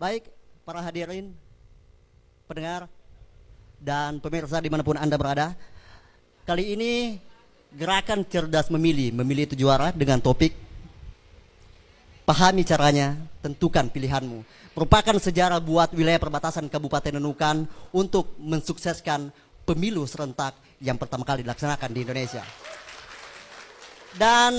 Baik, para hadirin, pendengar, dan pemirsa di mana pun Anda berada. Kali ini gerakan cerdas memilih, memilih itu juara dengan topik Pahami caranya, tentukan pilihanmu. Merupakan sejarah buat wilayah perbatasan Kabupaten Nunukan untuk mensukseskan pemilu serentak yang pertama kali dilaksanakan di Indonesia. Dan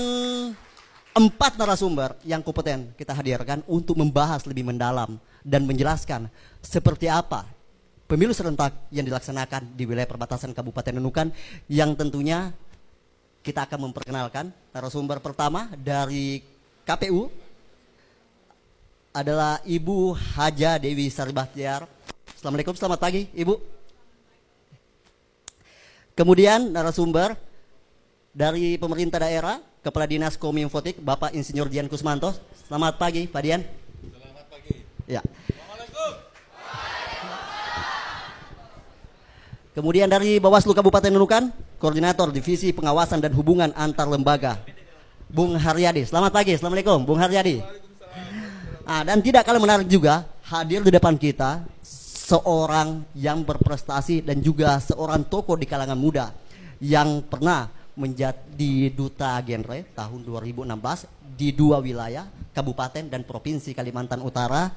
empat narasumber yang kompeten kita hadirkan untuk membahas lebih mendalam dan menjelaskan seperti apa pemilu serentak yang dilaksanakan di wilayah perbatasan Kabupaten Nunukan yang tentunya kita akan memperkenalkan narasumber pertama dari KPU adalah Ibu Haja Dewi Sarbahtiar. Assalamualaikum, selamat pagi Ibu. Kemudian narasumber dari pemerintah daerah, Kepala Dinas Kominfotik, Bapak Insinyur Dian Kusmanto. Selamat pagi, Pak Dian. Selamat pagi. Ya. Kemudian dari Bawaslu Kabupaten Nunukan, Koordinator Divisi Pengawasan dan Hubungan Antar Lembaga, Bung Haryadi. Selamat pagi, Assalamualaikum, Bung Haryadi. Nah, dan tidak kalah menarik juga hadir di depan kita seorang yang berprestasi dan juga seorang tokoh di kalangan muda yang pernah menjadi duta genre tahun 2016 di dua wilayah kabupaten dan provinsi Kalimantan Utara.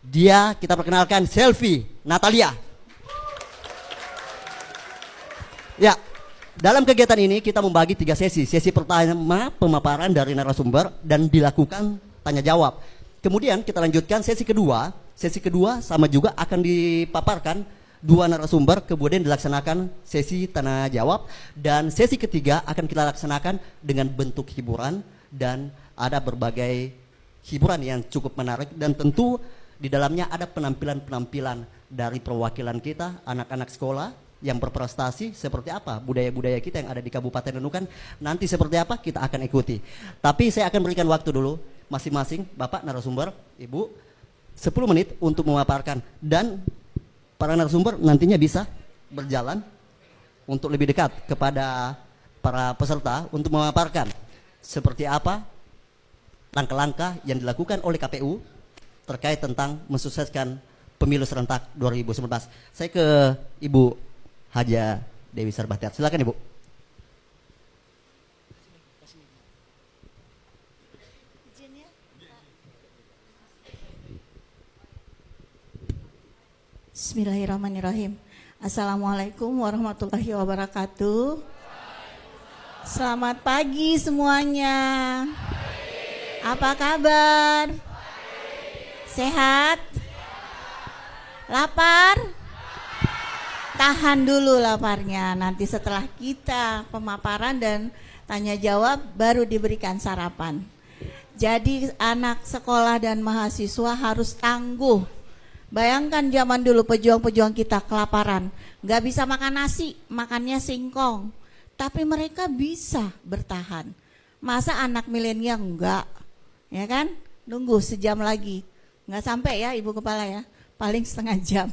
Dia kita perkenalkan Selfie Natalia. Ya, dalam kegiatan ini kita membagi tiga sesi. Sesi pertama pemaparan dari narasumber dan dilakukan tanya jawab. Kemudian kita lanjutkan sesi kedua. Sesi kedua sama juga akan dipaparkan dua narasumber, kemudian dilaksanakan sesi tanya jawab dan sesi ketiga akan kita laksanakan dengan bentuk hiburan dan ada berbagai hiburan yang cukup menarik dan tentu di dalamnya ada penampilan-penampilan dari perwakilan kita anak-anak sekolah yang berprestasi seperti apa budaya-budaya kita yang ada di Kabupaten Nunukan nanti seperti apa kita akan ikuti. Tapi saya akan berikan waktu dulu masing-masing Bapak narasumber, Ibu 10 menit untuk memaparkan dan para narasumber nantinya bisa berjalan untuk lebih dekat kepada para peserta untuk memaparkan seperti apa langkah-langkah yang dilakukan oleh KPU terkait tentang mensukseskan pemilu serentak 2019. Saya ke Ibu Haja Dewi Sarbahtiar. Silakan Ibu. Bismillahirrahmanirrahim. Assalamualaikum warahmatullahi wabarakatuh. Selamat pagi semuanya. Apa kabar? Sehat? Lapar? Tahan dulu laparnya. Nanti setelah kita pemaparan dan tanya jawab baru diberikan sarapan. Jadi anak sekolah dan mahasiswa harus tangguh Bayangkan zaman dulu pejuang-pejuang kita kelaparan, nggak bisa makan nasi, makannya singkong. Tapi mereka bisa bertahan. Masa anak milenial enggak? Ya kan? Nunggu sejam lagi. Nggak sampai ya Ibu Kepala ya, paling setengah jam.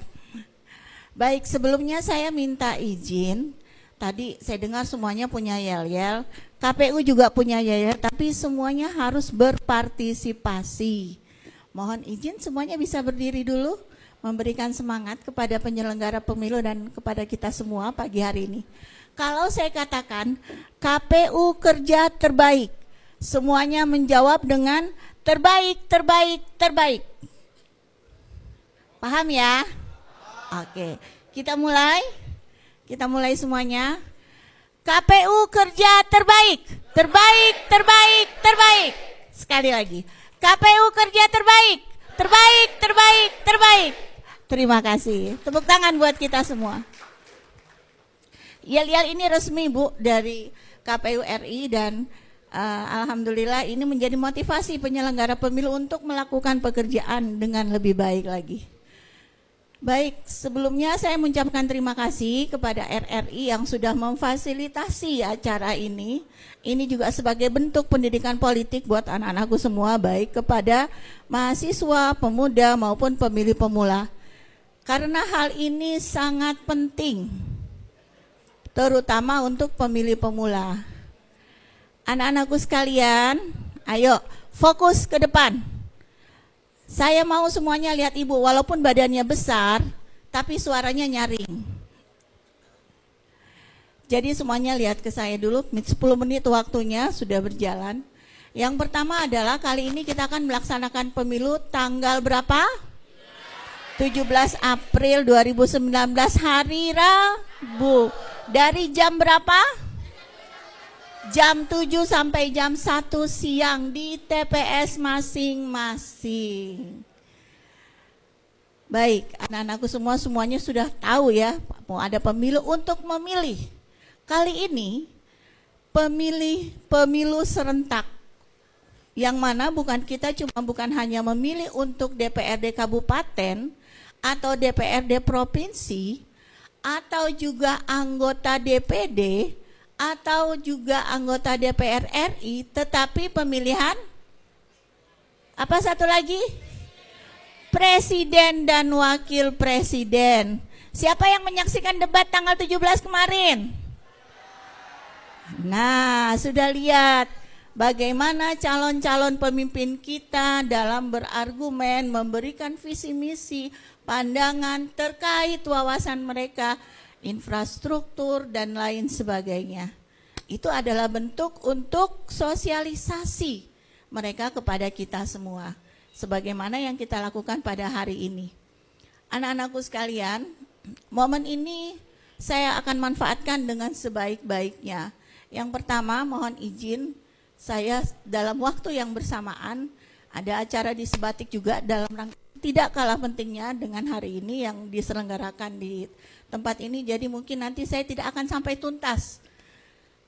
Baik, sebelumnya saya minta izin. Tadi saya dengar semuanya punya yel-yel, KPU juga punya yel-yel, tapi semuanya harus berpartisipasi. Mohon izin semuanya bisa berdiri dulu memberikan semangat kepada penyelenggara pemilu dan kepada kita semua pagi hari ini. Kalau saya katakan KPU kerja terbaik, semuanya menjawab dengan terbaik, terbaik, terbaik. Paham ya? Oke, kita mulai. Kita mulai semuanya. KPU kerja terbaik, terbaik, terbaik, terbaik. Sekali lagi, KPU kerja terbaik, terbaik, terbaik, terbaik. Terima kasih. Tepuk tangan buat kita semua. Yel-yel ini resmi Bu dari KPU RI dan uh, alhamdulillah ini menjadi motivasi penyelenggara pemilu untuk melakukan pekerjaan dengan lebih baik lagi. Baik, sebelumnya saya mengucapkan terima kasih kepada RRI yang sudah memfasilitasi acara ini. Ini juga sebagai bentuk pendidikan politik buat anak-anakku semua, baik kepada mahasiswa, pemuda maupun pemilih pemula. Karena hal ini sangat penting, terutama untuk pemilih pemula. Anak-anakku sekalian, ayo fokus ke depan Saya mau semuanya lihat ibu, walaupun badannya besar, tapi suaranya nyaring. Jadi semuanya lihat ke saya dulu, 10 menit waktunya sudah berjalan. Yang pertama adalah kali ini kita akan melaksanakan pemilu tanggal berapa? 17 April 2019 hari Rabu. Dari jam berapa? Jam 7 sampai jam 1 siang di TPS masing-masing. Baik, anak-anakku semua semuanya sudah tahu ya, mau ada pemilu untuk memilih. Kali ini pemilih pemilu serentak. Yang mana bukan kita cuma bukan hanya memilih untuk DPRD kabupaten atau DPRD provinsi atau juga anggota DPD atau juga anggota DPR RI, tetapi pemilihan apa satu lagi? Presiden dan wakil presiden. Siapa yang menyaksikan debat tanggal 17 kemarin? Nah, sudah lihat bagaimana calon-calon pemimpin kita dalam berargumen, memberikan visi misi, pandangan terkait wawasan mereka infrastruktur, dan lain sebagainya. Itu adalah bentuk untuk sosialisasi mereka kepada kita semua. Sebagaimana yang kita lakukan pada hari ini. Anak-anakku sekalian, momen ini saya akan manfaatkan dengan sebaik-baiknya. Yang pertama, mohon izin saya dalam waktu yang bersamaan ada acara di Sebatik juga dalam rangka tidak kalah pentingnya dengan hari ini yang diselenggarakan di tempat ini jadi mungkin nanti saya tidak akan sampai tuntas.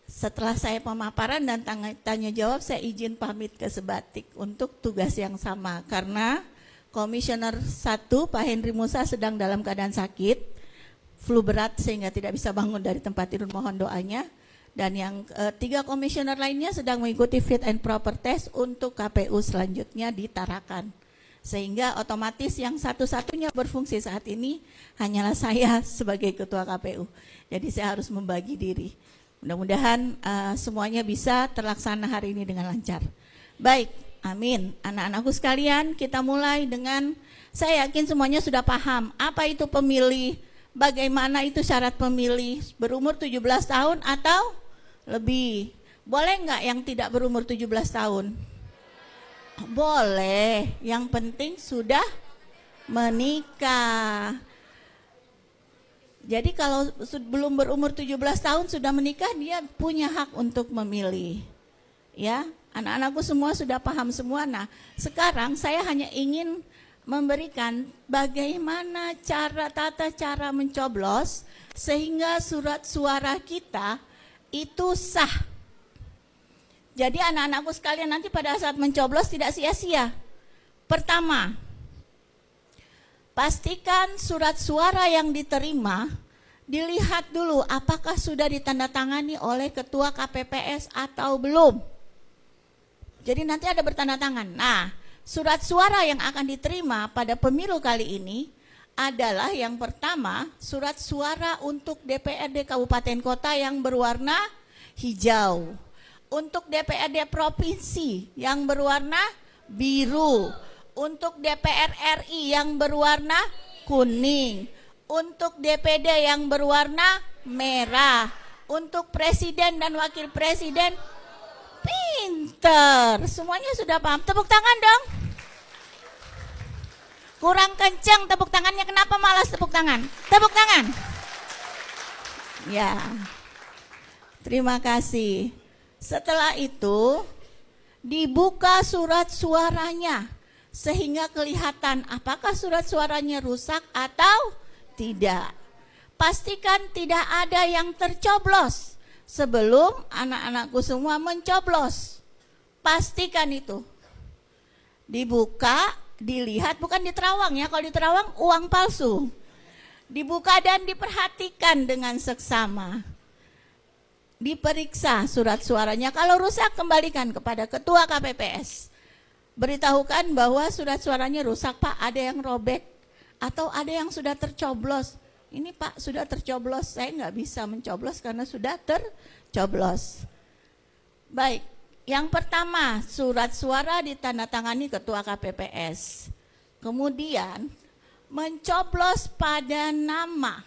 Setelah saya pemaparan dan tanya, jawab saya izin pamit ke Sebatik untuk tugas yang sama karena Komisioner 1 Pak Henry Musa sedang dalam keadaan sakit, flu berat sehingga tidak bisa bangun dari tempat tidur mohon doanya dan yang e, tiga komisioner lainnya sedang mengikuti fit and proper test untuk KPU selanjutnya di Tarakan. Sehingga otomatis yang satu-satunya berfungsi saat ini hanyalah saya sebagai ketua KPU. Jadi saya harus membagi diri. Mudah-mudahan uh, semuanya bisa terlaksana hari ini dengan lancar. Baik, amin. Anak-anakku sekalian, kita mulai dengan saya yakin semuanya sudah paham apa itu pemilih, bagaimana itu syarat pemilih berumur 17 tahun atau lebih. Boleh nggak yang tidak berumur 17 tahun? Boleh, yang penting sudah menikah. Jadi kalau belum berumur 17 tahun sudah menikah dia punya hak untuk memilih. Ya, anak-anakku semua sudah paham semua. Nah, sekarang saya hanya ingin memberikan bagaimana cara tata cara mencoblos sehingga surat suara kita itu sah jadi anak-anakku sekalian nanti pada saat mencoblos tidak sia-sia. Pertama, pastikan surat suara yang diterima dilihat dulu apakah sudah ditandatangani oleh ketua KPPS atau belum. Jadi nanti ada bertanda tangan. Nah, surat suara yang akan diterima pada pemilu kali ini adalah yang pertama surat suara untuk DPRD kabupaten kota yang berwarna hijau untuk DPRD provinsi yang berwarna biru, untuk DPR RI yang berwarna kuning, untuk DPD yang berwarna merah, untuk presiden dan wakil presiden pinter. Semuanya sudah paham. Tepuk tangan dong. Kurang kencang tepuk tangannya. Kenapa malas tepuk tangan? Tepuk tangan. Ya. Terima kasih. Setelah itu dibuka surat suaranya sehingga kelihatan apakah surat suaranya rusak atau tidak. Pastikan tidak ada yang tercoblos sebelum anak-anakku semua mencoblos. Pastikan itu. Dibuka, dilihat bukan di terawang ya. Kalau di terawang uang palsu. Dibuka dan diperhatikan dengan seksama diperiksa surat suaranya. Kalau rusak kembalikan kepada ketua KPPS. Beritahukan bahwa surat suaranya rusak Pak, ada yang robek atau ada yang sudah tercoblos. Ini Pak sudah tercoblos, saya nggak bisa mencoblos karena sudah tercoblos. Baik, yang pertama surat suara ditandatangani ketua KPPS. Kemudian mencoblos pada nama,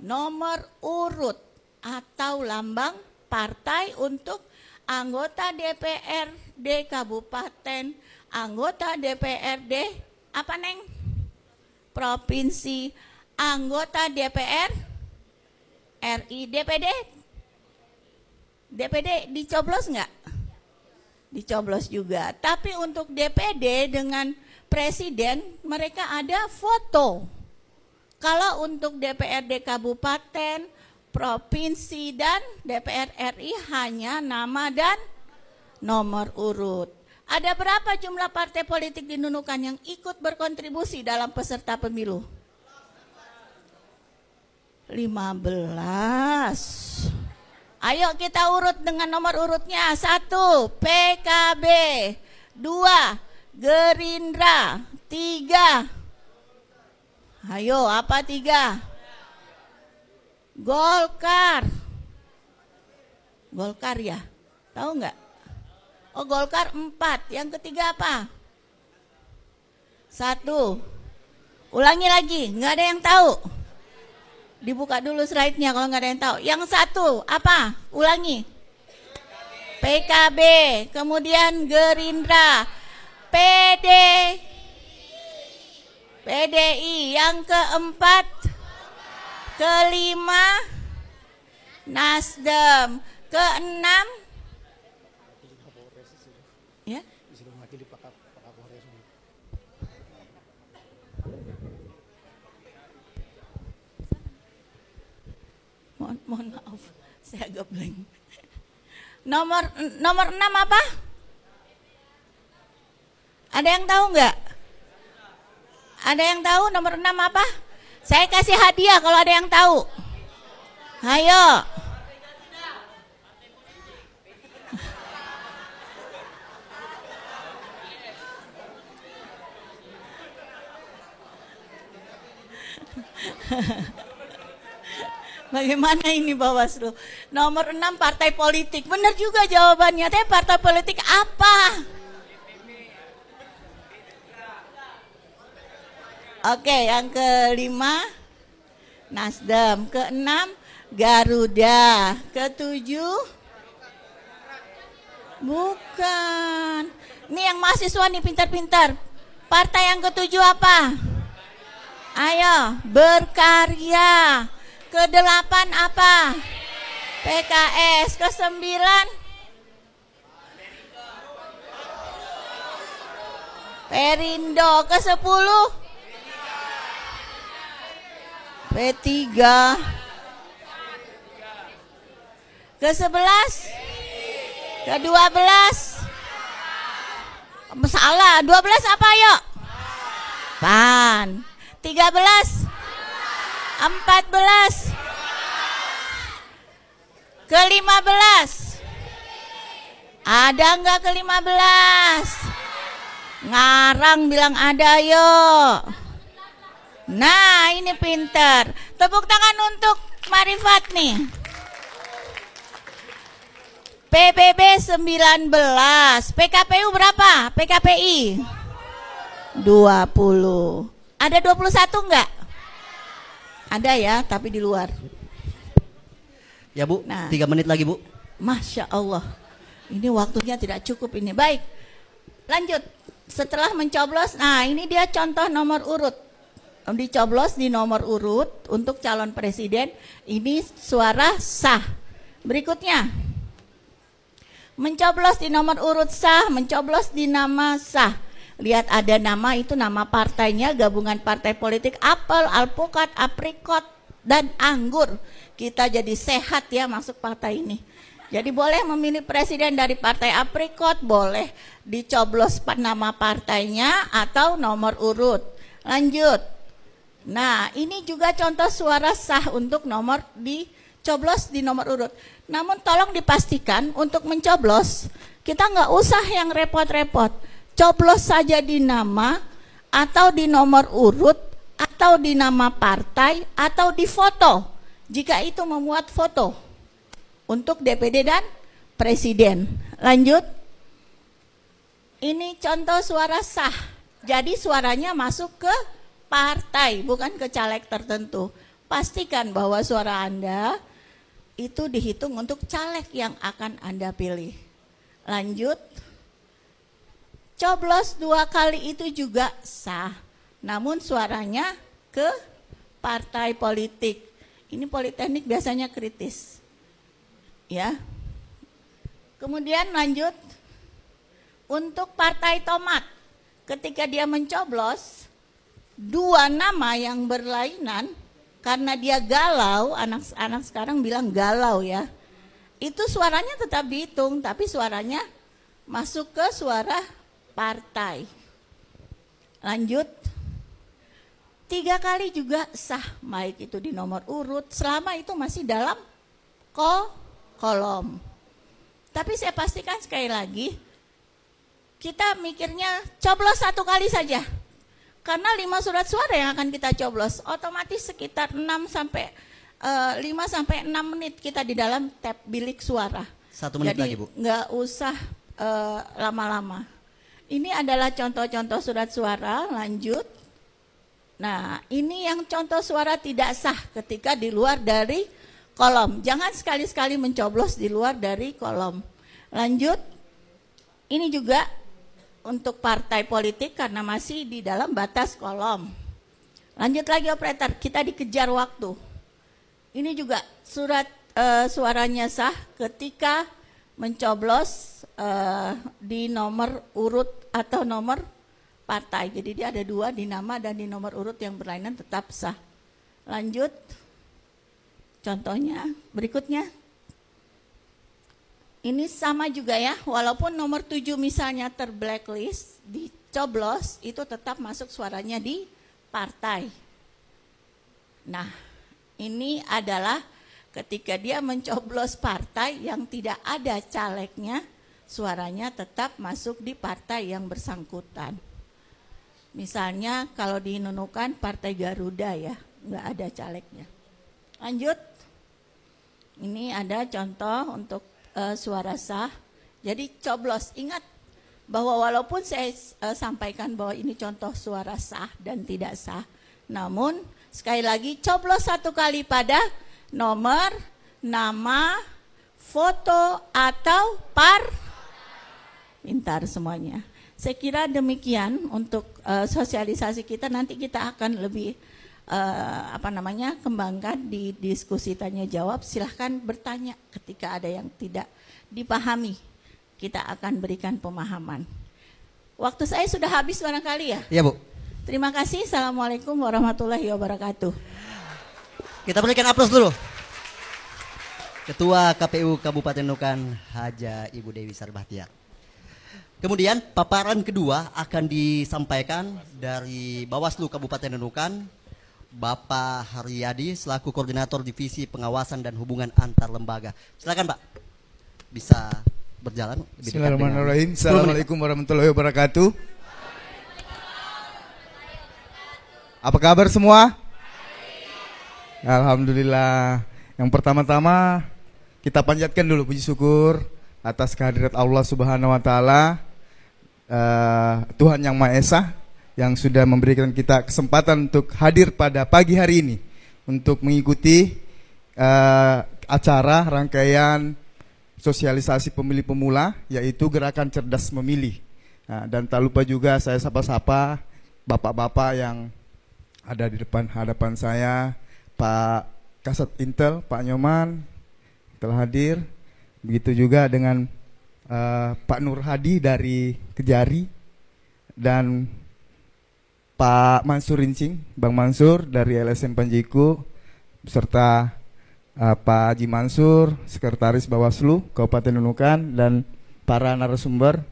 nomor urut atau lambang partai untuk anggota DPRD kabupaten, anggota DPRD apa neng? Provinsi, anggota DPR RI, DPD, DPD dicoblos nggak? Dicoblos juga. Tapi untuk DPD dengan presiden mereka ada foto. Kalau untuk DPRD kabupaten, provinsi dan DPR RI hanya nama dan nomor urut. Ada berapa jumlah partai politik di Nunukan yang ikut berkontribusi dalam peserta pemilu? 15. Ayo kita urut dengan nomor urutnya. Satu, PKB. Dua, Gerindra. Tiga. Ayo, apa tiga? Golkar. Golkar ya? Tahu nggak? Oh Golkar empat. Yang ketiga apa? Satu. Ulangi lagi, nggak ada yang tahu. Dibuka dulu slide-nya kalau nggak ada yang tahu. Yang satu apa? Ulangi. PKB, kemudian Gerindra, PD, PDI, yang keempat, kelima, Nasdem, keenam, ya, mohon, mohon maaf, saya agak blank. Nomor nomor enam apa? Ada yang tahu nggak? Ada yang tahu nomor enam apa? Saya kasih hadiah kalau ada yang tahu. Ayo. Bagaimana ini Bawaslu? Nomor 6 partai politik. Benar juga jawabannya. Tapi partai politik apa? Oke, yang kelima Nasdem, keenam Garuda, ketujuh bukan. Ini yang mahasiswa nih pintar-pintar. Partai yang ketujuh apa? Ayo, berkarya. Kedelapan apa? PKS. Kesembilan? Perindo. Kesepuluh? P3 ke 11 ke 12 salah 12 apa yuk? Pan. 13 14 ke 15 ada nggak ke 15 ngarang bilang ada yuk Nah, ini pinter. Tepuk tangan untuk Marifat nih. PBB 19. PKPU berapa? PKPI? 20. Ada 21 enggak? Ada ya, tapi di luar. Ya Bu, Nah. tiga menit lagi Bu. Masya Allah. Ini waktunya tidak cukup ini. Baik, lanjut. Setelah mencoblos, nah ini dia contoh nomor urut. Dicoblos di nomor urut untuk calon presiden. Ini suara sah. Berikutnya. Mencoblos di nomor urut sah, mencoblos di nama sah. Lihat ada nama itu nama partainya, gabungan partai politik apel, alpukat, aprikot, dan anggur. Kita jadi sehat ya masuk partai ini. Jadi boleh memilih presiden dari partai aprikot, boleh dicoblos nama partainya atau nomor urut. Lanjut. Nah, ini juga contoh suara sah untuk nomor dicoblos di nomor urut. Namun tolong dipastikan untuk mencoblos kita nggak usah yang repot-repot. Coblos saja di nama atau di nomor urut atau di nama partai atau di foto. Jika itu memuat foto untuk DPD dan presiden. Lanjut. Ini contoh suara sah Jadi suaranya masuk ke partai, bukan ke caleg tertentu. Pastikan bahwa suara Anda itu dihitung untuk caleg yang akan Anda pilih. Lanjut. Coblos dua kali itu juga sah. Namun suaranya ke partai politik. Ini politeknik biasanya kritis. Ya. Kemudian lanjut. Untuk partai tomat, ketika dia mencoblos, dua nama yang berlainan, karena dia galau, anak-anak sekarang bilang galau ya, itu suaranya tetap dihitung, tapi suaranya masuk ke suara partai. Lanjut, tiga kali juga sah, baik itu di nomor urut, selama itu masih dalam ko kolom. Tapi saya pastikan sekali lagi, kita mikirnya coblos satu kali saja. Karena lima surat suara yang akan kita coblos, otomatis sekitar 6 sampai uh, 5 sampai 6 menit kita di dalam tab bilik suara. Satu menit Jadi, lagi, Bu. nggak usah eh, lama-lama. ini adalah contoh-contoh surat suara, lanjut. Nah, ini yang contoh suara tidak sah ketika di luar dari kolom. Jangan sekali-sekali mencoblos di luar dari kolom. Lanjut. Ini juga untuk partai politik karena masih di dalam batas kolom. Lanjut lagi operator, kita dikejar waktu. Ini juga surat eh, suaranya sah ketika mencoblos eh, di nomor urut atau nomor partai. Jadi dia ada dua di nama dan di nomor urut yang berlainan tetap sah. Lanjut. Contohnya berikutnya. Ini sama juga ya, walaupun nomor 7 misalnya terblacklist, dicoblos, itu tetap masuk suaranya di partai. Nah, ini adalah ketika dia mencoblos partai yang tidak ada calegnya, suaranya tetap masuk di partai yang bersangkutan. Misalnya kalau di Nunukan Partai Garuda ya, nggak ada calegnya. Lanjut, ini ada contoh untuk uh, suara sah. Jadi coblos, ingat bahwa walaupun saya uh, sampaikan bahwa ini contoh suara sah dan tidak sah, namun sekali lagi coblos satu kali pada nomor, nama, foto atau par pintar semuanya. Saya kira demikian untuk uh, sosialisasi kita nanti kita akan lebih uh, apa namanya kembangkan di diskusi tanya jawab. Silahkan bertanya ketika ada yang tidak dipahami. Kita akan berikan pemahaman. Waktu saya sudah habis barangkali ya. Iya Bu. Terima kasih. Assalamualaikum warahmatullahi wabarakatuh. Kita berikan aplaus dulu. Ketua KPU Kabupaten Nukan Haja Ibu Dewi Sarbahtiar. Kemudian paparan kedua akan disampaikan dari Bawaslu Kabupaten Nunukan, Bapak Haryadi selaku Koordinator Divisi Pengawasan dan Hubungan Antar Lembaga. Silakan Pak, bisa berjalan. Bismillahirrahmanirrahim. 10 menit. Assalamualaikum warahmatullahi wabarakatuh. Apa kabar semua? Alhamdulillah. Yang pertama-tama kita panjatkan dulu puji syukur atas kehadirat Allah Subhanahu wa taala eh, Tuhan yang Maha Esa yang sudah memberikan kita kesempatan untuk hadir pada pagi hari ini untuk mengikuti eh, acara rangkaian sosialisasi pemilih pemula yaitu gerakan cerdas memilih. Nah, dan tak lupa juga saya sapa-sapa bapak-bapak yang ada di depan hadapan saya, Pak Kasat Intel, Pak Nyoman telah hadir. Begitu juga dengan eh, Pak Nur Hadi dari Kejari dan Pak Mansur Rincing, Bang Mansur dari LSM Panjiku beserta eh, Pak Haji Mansur, Sekretaris Bawaslu Kabupaten Nunukan dan para narasumber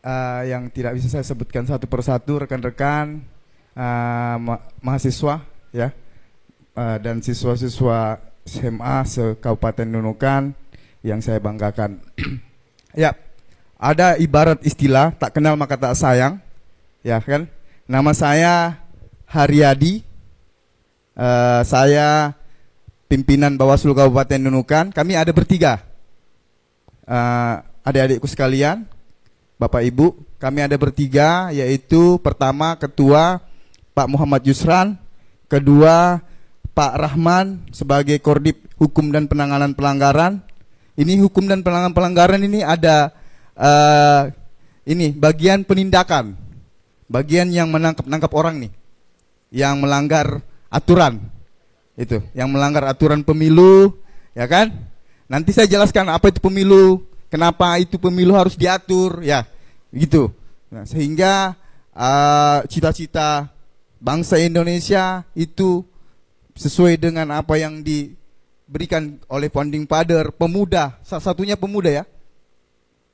eh, yang tidak bisa saya sebutkan satu persatu rekan-rekan eh, ma- mahasiswa ya eh, dan siswa-siswa SMA se Kabupaten Nunukan yang saya banggakan. ya, ada ibarat istilah tak kenal maka tak sayang, ya kan? Nama saya Haryadi, Eh, saya pimpinan Bawaslu Kabupaten Nunukan. Kami ada bertiga, Eh, adik-adikku sekalian, Bapak Ibu, kami ada bertiga, yaitu pertama ketua Pak Muhammad Yusran, kedua Pak Rahman sebagai Kordip Hukum dan Penanganan Pelanggaran. Ini hukum dan penanganan pelanggaran ini ada eh, ini bagian penindakan, bagian yang menangkap-nangkap orang nih, yang melanggar aturan, itu, yang melanggar aturan pemilu, ya kan? Nanti saya jelaskan apa itu pemilu, kenapa itu pemilu harus diatur, ya, gitu. Nah, sehingga eh, cita-cita bangsa Indonesia itu sesuai dengan apa yang diberikan oleh founding father pemuda, salah satunya pemuda ya.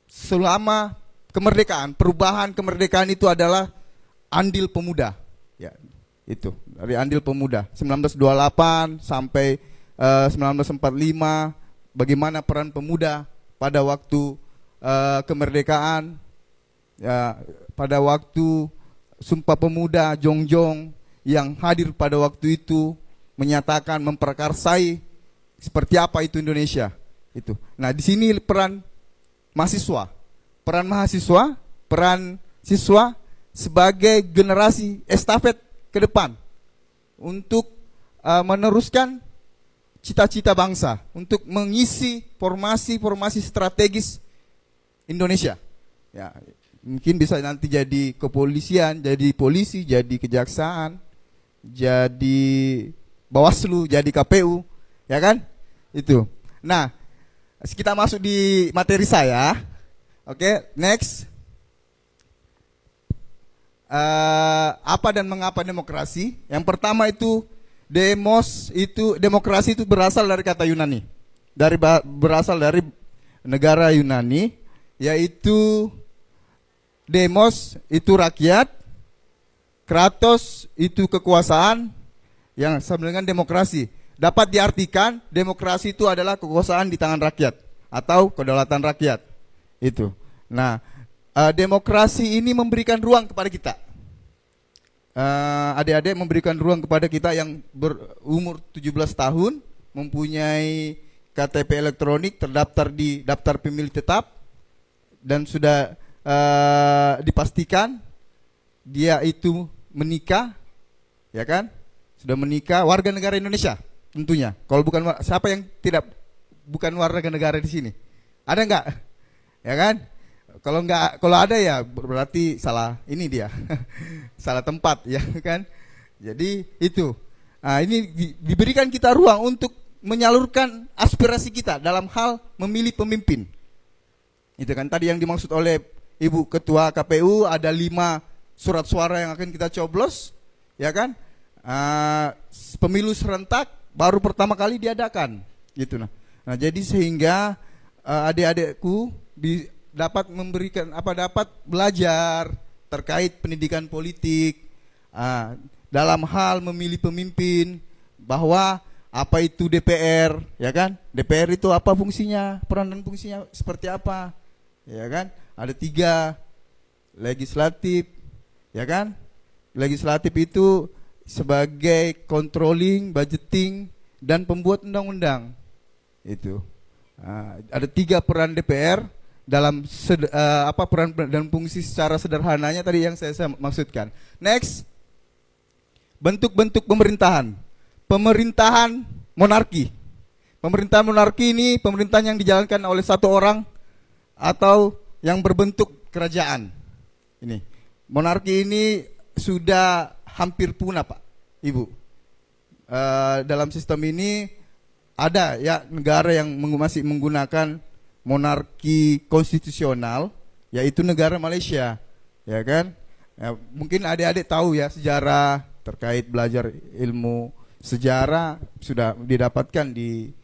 Selama kemerdekaan, perubahan kemerdekaan itu adalah andil pemuda. Ya, itu dari andil pemuda 1928 sampai eh, 1945 bagaimana peran pemuda pada waktu eh, kemerdekaan ya pada waktu Sumpah Pemuda Jongjong yang hadir pada waktu itu menyatakan memperkarsai seperti apa itu Indonesia itu. Nah, di sini peran mahasiswa. Peran mahasiswa, peran siswa sebagai generasi estafet ke depan untuk uh, meneruskan cita-cita bangsa, untuk mengisi formasi-formasi strategis Indonesia. Ya, mungkin bisa nanti jadi kepolisian, jadi polisi, jadi kejaksaan, jadi Bawaslu, jadi KPU, ya kan? Itu. Nah, kita masuk di materi saya. Oke, next. Eh, apa dan mengapa demokrasi? Yang pertama itu demos itu demokrasi itu berasal dari kata Yunani. Dari berasal dari negara Yunani yaitu demos itu rakyat, kratos itu kekuasaan yang sama dengan demokrasi. Dapat diartikan demokrasi itu adalah kekuasaan di tangan rakyat atau kedaulatan rakyat. Itu. Nah, eh, demokrasi ini memberikan ruang kepada kita. Eh, adik-adik memberikan ruang kepada kita yang berumur 17 tahun, mempunyai KTP elektronik, terdaftar di daftar pemilih tetap dan sudah eh, dipastikan dia itu menikah, ya kan? Sudah menikah warga negara Indonesia tentunya. Kalau bukan siapa yang tidak bukan warga negara di sini? Ada nggak? Ya kan? Kalau nggak, kalau ada ya berarti salah ini dia, salah tempat ya kan? Jadi itu. Nah, ini di- diberikan kita ruang untuk menyalurkan aspirasi kita dalam hal memilih pemimpin. Itu kan tadi yang dimaksud oleh Ibu Ketua KPU ada lima surat suara yang akan kita coblos, ya kan? Ah, pemilu serentak baru pertama kali diadakan, gitu nah. Nah jadi sehingga ah, adik-adikku di- dapat memberikan apa dapat belajar terkait pendidikan politik ah, dalam hal memilih pemimpin bahwa apa itu DPR, ya kan? DPR itu apa fungsinya, peran dan fungsinya seperti apa, ya kan? Ada tiga legislatif, ya kan? Legislatif itu sebagai controlling, budgeting, dan pembuat undang-undang. Itu Ah, ada tiga peran DPR dalam sed- eh, apa peran dan fungsi secara sederhananya tadi yang saya, saya maksudkan. Next, bentuk-bentuk pemerintahan. Pemerintahan monarki. Pemerintahan monarki ini pemerintahan yang dijalankan oleh satu orang atau yang berbentuk kerajaan. Ini monarki ini sudah hampir punah, Pak, Ibu. Eh, dalam sistem ini ada ya negara yang masih menggunakan monarki konstitusional, yaitu negara Malaysia, ya kan? Ya, mungkin adik-adik tahu ya sejarah terkait belajar ilmu sejarah sudah didapatkan di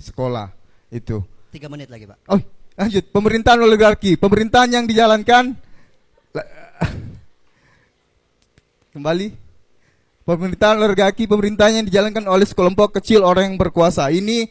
sekolah itu. Tiga menit lagi pak. Oh, lanjut. Pemerintahan oligarki, pemerintahan yang dijalankan la- kembali. Pemerintahan oligarki, pemerintahan yang dijalankan oleh sekelompok kecil orang yang berkuasa. Ini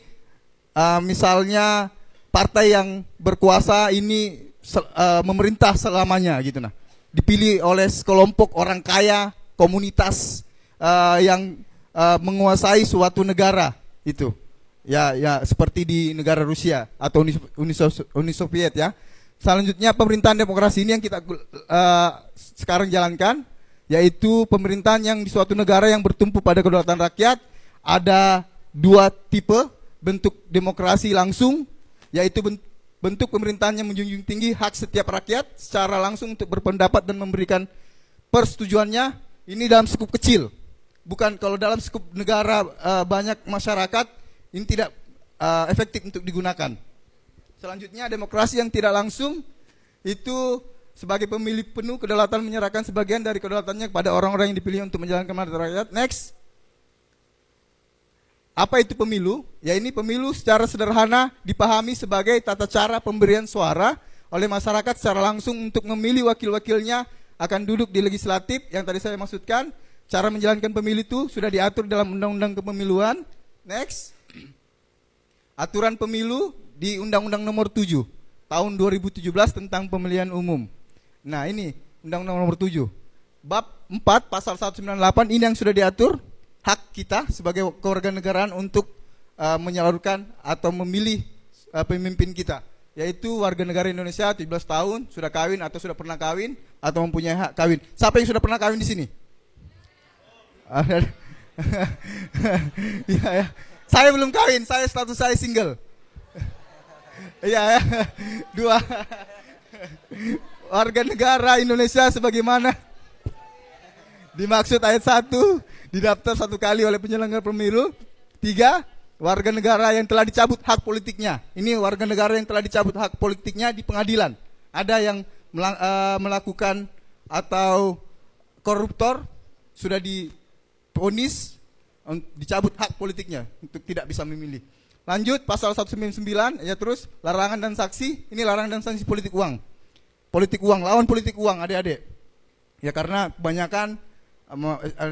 uh, misalnya partai yang berkuasa ini sel- uh, memerintah selamanya gitu nah. Dipilih oleh sekelompok orang kaya, komunitas uh, yang uh, menguasai suatu negara itu. Ya, ya seperti di negara Rusia atau Uni, Uni, Uni Soviet ya. selanjutnya pemerintahan demokrasi ini yang kita eh, sekarang jalankan yaitu pemerintahan yang di suatu negara yang bertumpu pada kedaulatan rakyat ada dua tipe bentuk demokrasi langsung yaitu ben- bentuk pemerintahan yang menjunjung tinggi hak setiap rakyat secara langsung untuk berpendapat dan memberikan persetujuannya ini dalam skup kecil bukan kalau dalam skup negara eh, banyak masyarakat ini tidak eh, efektif untuk digunakan Selanjutnya demokrasi yang tidak langsung itu sebagai pemilih penuh kedaulatan menyerahkan sebagian dari kedaulatannya kepada orang-orang yang dipilih untuk menjalankan mandat rakyat. Next. Apa itu pemilu? Ya ini pemilu secara sederhana dipahami sebagai tata cara pemberian suara oleh masyarakat secara langsung untuk memilih wakil-wakilnya akan duduk di legislatif yang tadi saya maksudkan. Cara menjalankan pemilu itu sudah diatur dalam undang-undang kepemiluan. Next. Aturan pemilu di Undang-Undang Nomor 7 tahun 2017 tentang pemilihan umum. Nah, ini Undang-Undang Nomor 7. Bab 4 pasal 198 ini yang sudah diatur hak kita sebagai kewarganegaraan untuk uh, menyalurkan atau memilih uh, pemimpin kita yaitu warga negara Indonesia 17 tahun sudah kawin atau sudah pernah kawin atau mempunyai hak kawin. Siapa yang sudah pernah kawin di sini? ya, ya. Saya belum kawin, saya status saya single. Iya, ya. dua warga negara Indonesia sebagaimana dimaksud ayat 1 didaftar satu kali oleh penyelenggara pemilu. Tiga, warga negara yang telah dicabut hak politiknya. Ini warga negara yang telah dicabut hak politiknya di pengadilan. Ada yang eh, melakukan atau koruptor sudah diponis dicabut hak politiknya untuk tidak bisa memilih. Lanjut pasal 199 ya terus larangan dan saksi. Ini larangan dan sanksi politik uang. Politik uang, lawan politik uang adik-adik. Ya karena kebanyakan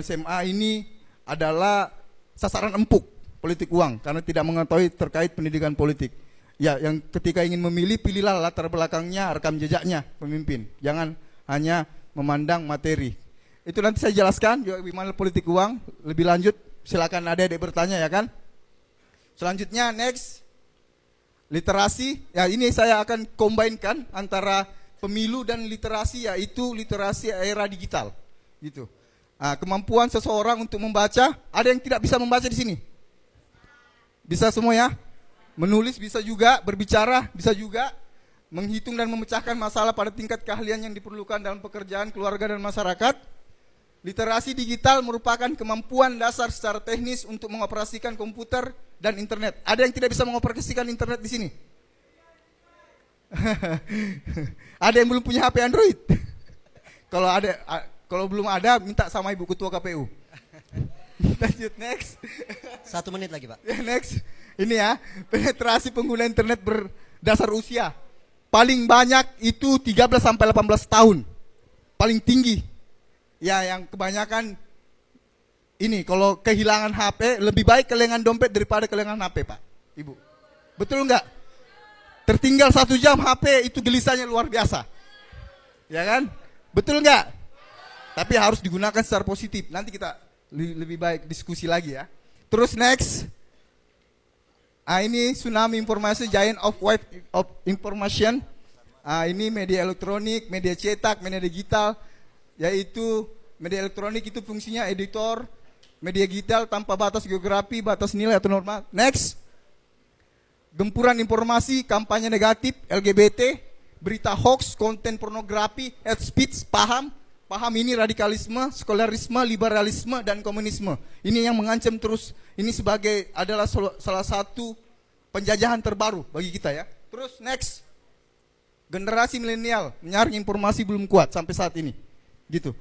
SMA ini adalah sasaran empuk politik uang karena tidak mengetahui terkait pendidikan politik. Ya, yang ketika ingin memilih pilihlah latar belakangnya, rekam jejaknya pemimpin. Jangan hanya memandang materi. Itu nanti saya jelaskan juga gimana politik uang lebih lanjut. Silakan adik-adik bertanya ya kan. Selanjutnya next literasi. Ya ini saya akan combine-kan antara pemilu dan literasi yaitu literasi era digital. Gitu. Nah, kemampuan seseorang untuk membaca, ada yang tidak bisa membaca di sini? Bisa semua ya? Menulis bisa juga, berbicara bisa juga, menghitung dan memecahkan masalah pada tingkat keahlian yang diperlukan dalam pekerjaan keluarga dan masyarakat. Literasi digital merupakan kemampuan dasar secara teknis untuk mengoperasikan komputer dan internet. Ada yang tidak bisa mengoperasikan internet di sini? ada yang belum punya HP Android? kalau ada, a- kalau belum ada, minta sama ibu ketua KPU. Lanjut next. Satu menit lagi, Pak. Ya, next. Ini ya, penetrasi pengguna internet berdasar usia. Paling banyak itu 13 sampai 18 tahun. Paling tinggi. Ya, yang kebanyakan ini kalau kehilangan HP lebih baik kehilangan dompet daripada kehilangan HP, Pak. Ibu. Betul nggak? Tertinggal satu jam HP itu gelisahnya luar biasa. Ya kan? Betul nggak? Tapi harus digunakan secara positif. Nanti kita lebih baik diskusi lagi ya. Terus next. Ah ini tsunami informasi giant of wave of information. Ah ini media elektronik, media cetak, media digital, yaitu media elektronik itu fungsinya editor, media digital tanpa batas geografi, batas nilai atau norma. Next. Gempuran informasi, kampanye negatif, LGBT, berita hoax, konten pornografi, hate speech, paham, paham ini radikalisme, sekularisme, liberalisme, dan komunisme. Ini yang mengancam terus, ini sebagai adalah salah satu penjajahan terbaru bagi kita ya. Terus next, generasi milenial menyaring informasi belum kuat sampai saat ini, gitu.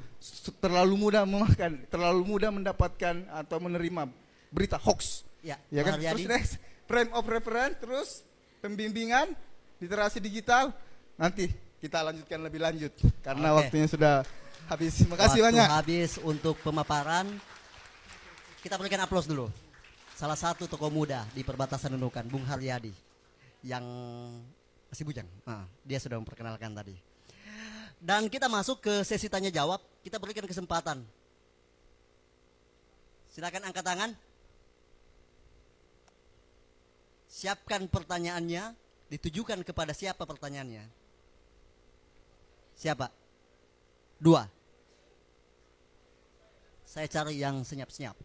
Terlalu mudah memakan, terlalu mudah mendapatkan atau menerima berita hoax. Ya, Ya kan? Terus next, frame of reference, terus pembimbingan, literasi digital. Nanti kita lanjutkan lebih lanjut karena Oke. waktunya sudah habis. Terima kasih Waktu banyak. habis untuk pemaparan. Kita berikan aplaus dulu. Salah satu tokoh muda di perbatasan Nunukan, Bung Haryadi. Yang masih bujang. Ah, dia sudah memperkenalkan tadi. Dan kita masuk ke sesi tanya jawab. Kita berikan kesempatan. Silakan angkat tangan. Siapkan pertanyaannya, ditujukan kepada siapa pertanyaannya. Siapa? Dua. Saya cari yang senyap-senyap.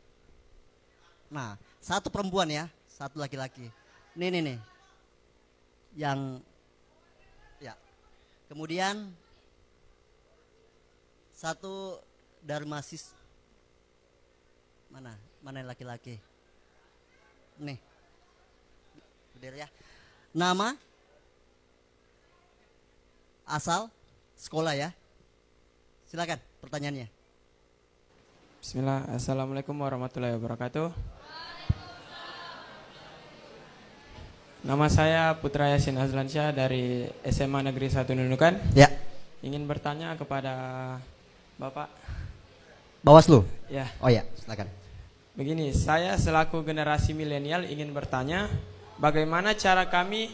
Nah, satu perempuan ya, satu laki-laki. Nih, nih, nih. Yang ya. Kemudian satu dari mahasiswa mana? Mana laki-laki? Nih. Berdiri ya. Nama asal sekolah ya. Silakan pertanyaannya. Bismillah, Assalamualaikum warahmatullahi wabarakatuh. Nama saya Putra Yasin Azlansyah dari SMA Negeri 1 Nunukan. Ya, Ingin bertanya kepada Bapak. Bawaslu. Ya, Oh ya, silakan. begini, saya selaku generasi milenial ingin bertanya, bagaimana cara kami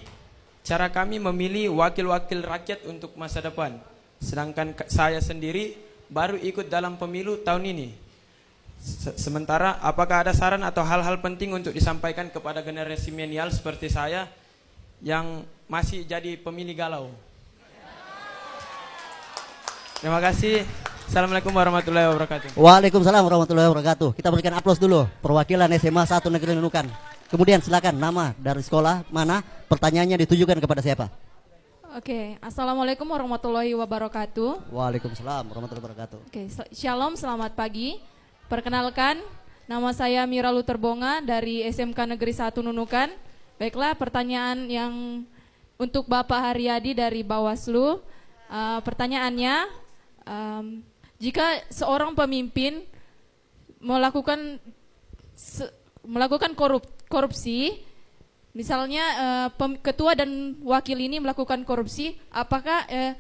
cara kami memilih wakil-wakil rakyat untuk masa depan. Sedangkan saya sendiri baru ikut dalam pemilu tahun ini. Se- Sementara apakah ada saran atau hal-hal penting untuk disampaikan kepada generasi milenial seperti saya yang masih jadi pemilih galau? Terima kasih. Assalamualaikum warahmatullahi wabarakatuh. Waalaikumsalam warahmatullahi wabarakatuh. Kita berikan aplaus dulu perwakilan SMA 1 Negeri Nunukan. Kemudian silakan nama dari sekolah mana pertanyaannya ditujukan kepada siapa? Oke, Assalamualaikum warahmatullahi wabarakatuh. Waalaikumsalam warahmatullahi wabarakatuh. Oke, sel- Shalom, selamat pagi. Perkenalkan, nama saya Mira Luterbonga dari SMK Negeri 1 Nunukan. Baiklah, pertanyaan yang untuk Bapak Haryadi dari Bawaslu. Eh, pertanyaannya, em, jika seorang pemimpin melakukan se- melakukan korup, korupsi, misalnya pem- ketua dan wakil ini melakukan korupsi, apakah eh,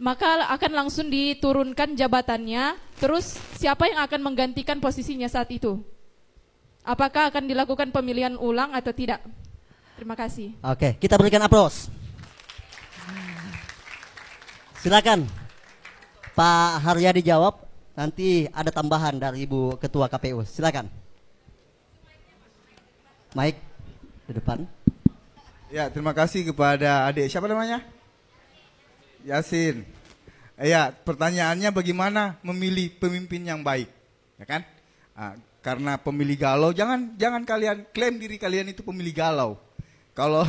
maka akan langsung diturunkan jabatannya. Terus siapa yang akan menggantikan posisinya saat itu? Apakah akan dilakukan pemilihan ulang atau tidak? Terima kasih. Oke, kita berikan aplaus. Silakan. Pak Haryadi jawab. Nanti ada tambahan dari Ibu Ketua KPU. Silakan. Mike di depan. Ya, terima kasih kepada adik. Siapa namanya? Yasin. Ya, pertanyaannya bagaimana memilih pemimpin yang baik, ya kan? Ah, karena pemilih galau, jangan jangan kalian klaim diri kalian itu pemilih galau. Kalau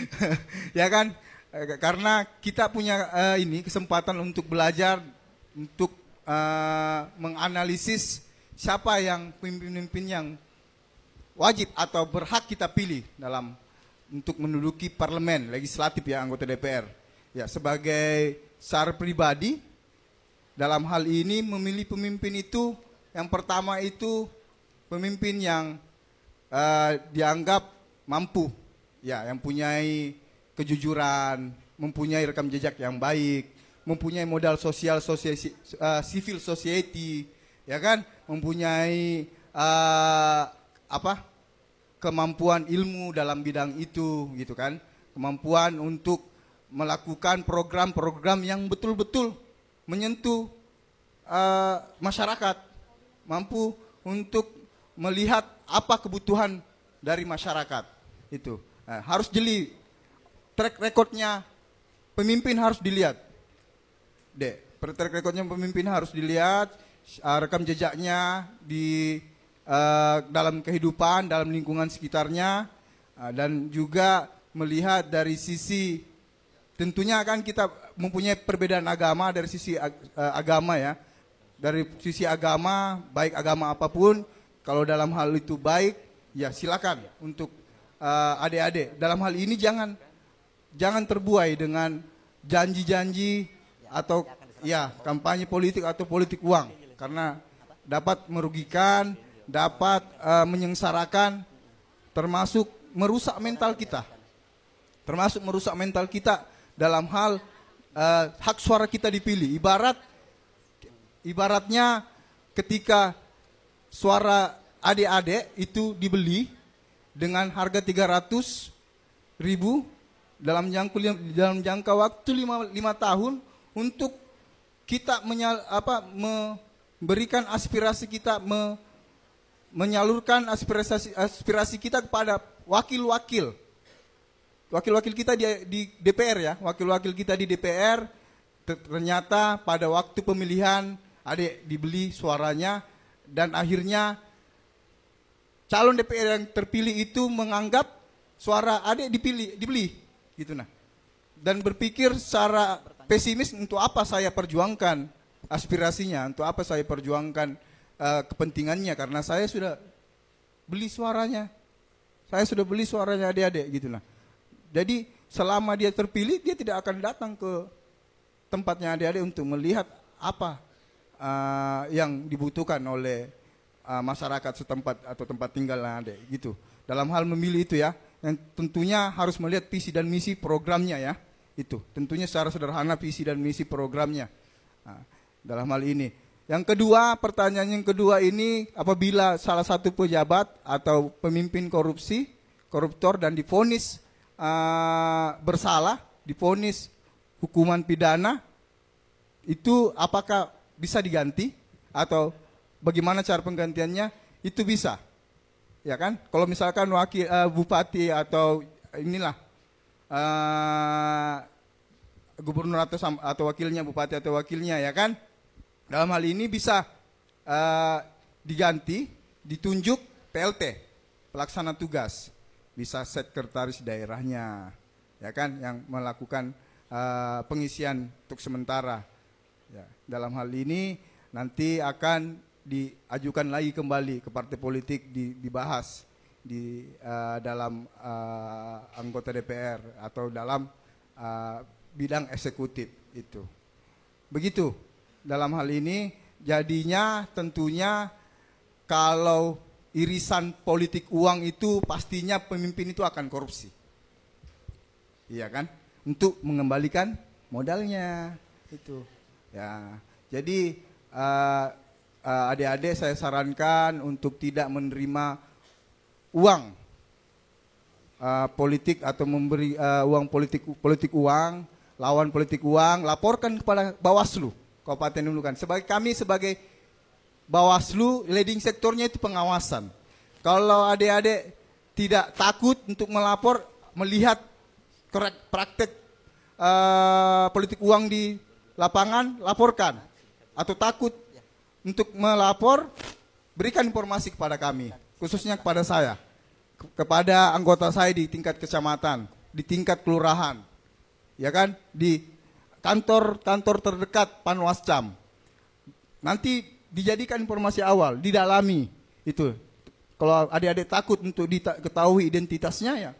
ya kan, Eh, karena kita punya eh, ini kesempatan untuk belajar, untuk eh, menganalisis siapa yang pemimpin-pemimpin yang wajib atau berhak kita pilih dalam untuk menduduki parlemen legislatif ya anggota DPR. Ya sebagai secara pribadi dalam hal ini memilih pemimpin itu yang pertama itu pemimpin yang eh, dianggap mampu. Ya yang mempunyai kejujuran, mempunyai rekam jejak yang baik, mempunyai modal sosial society, eh, civil society, ya kan, mempunyai eh, apa? Kemampuan ilmu dalam bidang itu gitu kan? Kemampuan untuk melakukan program-program yang betul-betul menyentuh eh, masyarakat mampu untuk melihat apa kebutuhan dari masyarakat itu. Nah, harus jeli track recordnya pemimpin harus dilihat. Dek track recordnya pemimpin harus dilihat eh, rekam jejaknya di eh, dalam kehidupan dalam lingkungan sekitarnya eh, dan juga melihat dari sisi tentunya kan kita mempunyai perbedaan agama dari sisi eh, agama ya. Dari sisi agama baik agama apa pun kalau dalam hal itu baik ya silakan untuk eh, adik-adik. Dalam hal ini jangan jangan terbuai dengan janji-janji atau ya kampanye politik atau politik uang. Karena dapat merugikan, dapat eh, menyengsarakan termasuk merusak mental kita. Termasuk merusak mental kita dalam hal eh, hak suara kita dipilih. Ibarat ibaratnya ketika suara adik-adik itu dibeli dengan harga 300 ribu dalam jangka dalam jangka waktu lima, lima tahun untuk kita menyal, apa, memberikan aspirasi kita me- menyalurkan aspirasi aspirasi kita kepada wakil-wakil wakil-wakil kita di, di DPR ya. Wakil-wakil kita di DPR Ter- Ternyata pada waktu pemilihan adik dibeli suaranya dan akhirnya calon DPR yang terpilih itu menganggap suara adik dipilih dibeli gitu nah. Dan berpikir secara pesimis untuk apa saya perjuangkan aspirasinya? Untuk apa saya perjuangkan eh, kepentingannya? Karena saya sudah beli suaranya. Saya sudah beli suaranya adik-adik gitu nah jadi selama dia terpilih dia tidak akan datang ke tempatnya adik-adik untuk melihat apa uh, yang dibutuhkan oleh uh, masyarakat setempat atau tempat tinggal adik gitu. Dalam hal memilih itu ya, yang tentunya harus melihat visi dan misi programnya ya. Itu tentunya secara sederhana visi dan misi programnya. Nah, dalam hal ini. Yang kedua, pertanyaan yang kedua ini apabila salah satu pejabat atau pemimpin korupsi, koruptor dan difonis uh, bersalah, difonis hukuman pidana itu apakah bisa diganti? Atau bagaimana cara penggantiannya? Itu bisa. Ya kan? Kalau misalkan wakil eh, bupati atau inilah eh, gubernur atau atau wakilnya bupati atau wakilnya ya kan? Dalam hal ini bisa eh, diganti ditunjuk PLT pelaksana tugas bisa sekretaris daerahnya ya kan yang melakukan eh, pengisian untuk sementara Ya, dalam hal ini nanti akan diajukan lagi kembali ke partai politik di, dibahas di eh, dalam eh, anggota DPR atau dalam eh, bidang eksekutif itu. Begitu dalam hal ini jadinya tentunya kalau irisan politik uang itu pastinya pemimpin itu akan korupsi. Iya kan? Untuk mengembalikan modalnya itu. Ya, jadi eh, eh, adik-adik saya sarankan untuk tidak menerima uang eh, politik atau memberi eh, uang politik politik uang, lawan politik uang, laporkan kepada Bawaslu Kabupaten Nunukan. Sebagai kami sebagai Bawaslu, leading sektornya itu pengawasan. Kalau adik-adik tidak takut untuk melapor, melihat praktek eh, politik uang di lapangan, laporkan. Atau takut untuk melapor, berikan informasi kepada kami, khususnya kepada saya, ke- kepada anggota saya di tingkat kecamatan, di tingkat kelurahan, ya kan, di kantor-kantor terdekat Panwascam. Nanti dijadikan informasi awal, didalami itu. Kalau adik-adik takut untuk diketahui identitasnya ya,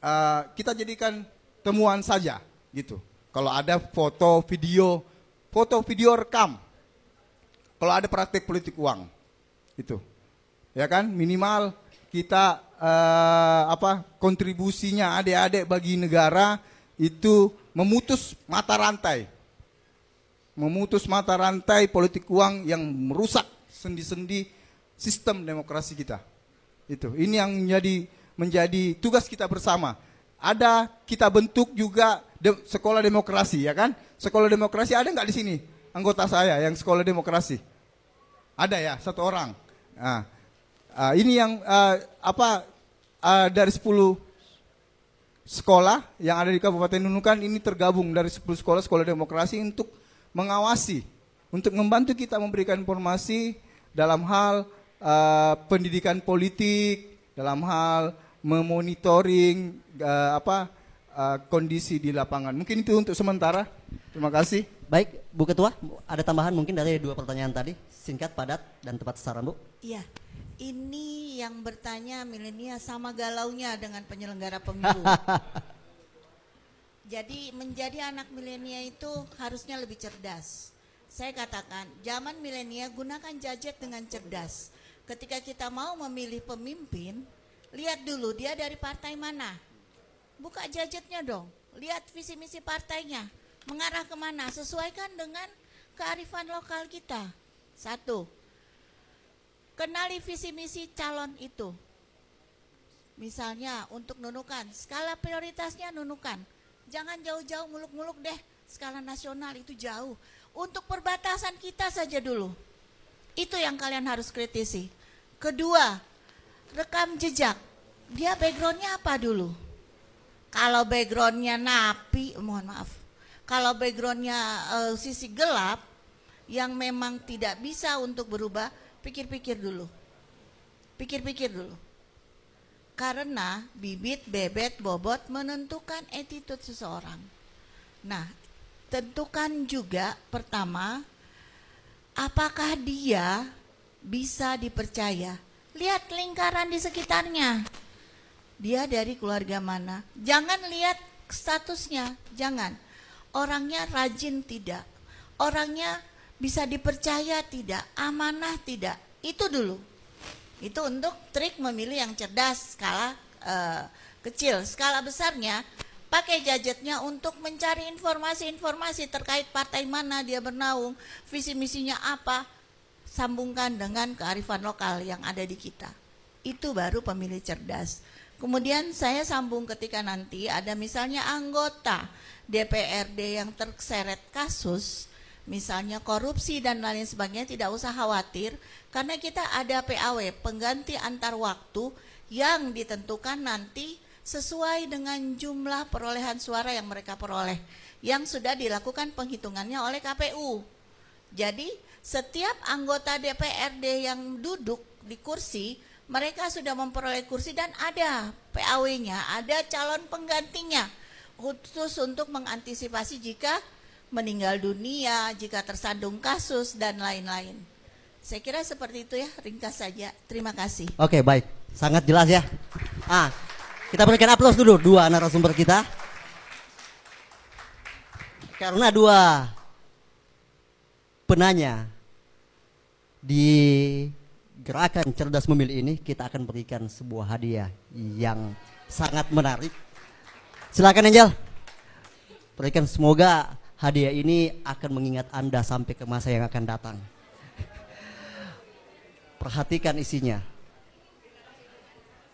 eh, kita jadikan temuan saja gitu. Kalau ada foto, video, foto, video rekam. Kalau ada praktek politik uang, itu, ya kan minimal kita eh, apa kontribusinya adik-adik bagi negara itu memutus mata rantai, memutus mata rantai politik uang yang merusak sendi-sendi sistem demokrasi kita. Itu, ini yang menjadi menjadi tugas kita bersama. Ada kita bentuk juga de- sekolah demokrasi, ya kan? Sekolah demokrasi ada nggak di sini? Anggota saya yang sekolah demokrasi. Ada ya, satu orang. Nah, ah, ini yang ah, apa ah, dari 10 sekolah yang ada di Kabupaten Nunukan ini tergabung dari 10 sekolah sekolah demokrasi untuk mengawasi, untuk membantu kita memberikan informasi dalam hal eh, pendidikan politik, dalam hal memonitoring eh, apa eh, kondisi di lapangan. Mungkin itu untuk sementara. Terima kasih. Baik, Bu Ketua, ada tambahan mungkin dari dua pertanyaan tadi, singkat, padat, dan tepat sasaran, Bu. Iya, ini yang bertanya milenial sama galaunya dengan penyelenggara pemilu. Jadi menjadi anak milenial itu harusnya lebih cerdas. Saya katakan, zaman milenial gunakan gadget dengan cerdas. Ketika kita mau memilih pemimpin, lihat dulu dia dari partai mana. Buka gadgetnya dong, lihat visi misi partainya, mengarah ke mana, sesuaikan dengan kearifan lokal kita. Satu, kenali visi misi calon itu. Misalnya untuk nunukan, skala prioritasnya nunukan. Jangan jauh-jauh muluk-muluk deh, skala nasional itu jauh. Untuk perbatasan kita saja dulu. Itu yang kalian harus kritisi. Kedua, rekam jejak. Dia backgroundnya apa dulu? Kalau backgroundnya napi, mohon maaf. Kalau backgroundnya eh, sisi gelap, yang memang tidak bisa untuk berubah, pikir-pikir dulu. Pikir-pikir dulu. Karena bibit, bebet, bobot menentukan attitude seseorang. Nah, tentukan juga pertama, apakah dia bisa dipercaya. Lihat lingkaran di sekitarnya. Dia dari keluarga mana? Jangan lihat statusnya, jangan. Orangnya rajin tidak. Orangnya bisa dipercaya tidak, amanah tidak. Itu dulu. Itu untuk trik memilih yang cerdas skala eh, kecil. Skala besarnya pakai gadgetnya untuk mencari informasi-informasi terkait partai mana dia bernaung, visi misinya apa, sambungkan dengan kearifan lokal yang ada di kita. Itu baru pemilih cerdas. Kemudian saya sambung ketika nanti ada misalnya anggota DPRD yang terseret kasus, misalnya korupsi dan lain sebagainya tidak usah khawatir karena kita ada PAW pengganti antar waktu yang ditentukan nanti sesuai dengan jumlah perolehan suara yang mereka peroleh yang sudah dilakukan penghitungannya oleh KPU. Jadi setiap anggota DPRD yang duduk di kursi mereka sudah memperoleh kursi dan ada PAW-nya, ada calon penggantinya khusus untuk mengantisipasi jika meninggal dunia, jika tersandung kasus dan lain-lain. Saya kira seperti itu ya, ringkas saja. Terima kasih. Oke, baik. Sangat jelas ya. Ah, kita berikan aplaus dulu dua narasumber kita. Karena dua penanya di gerakan cerdas memilih ini kita akan berikan sebuah hadiah yang sangat menarik. Silakan Angel. Berikan semoga hadiah ini akan mengingat Anda sampai ke masa yang akan datang. Perhatikan isinya.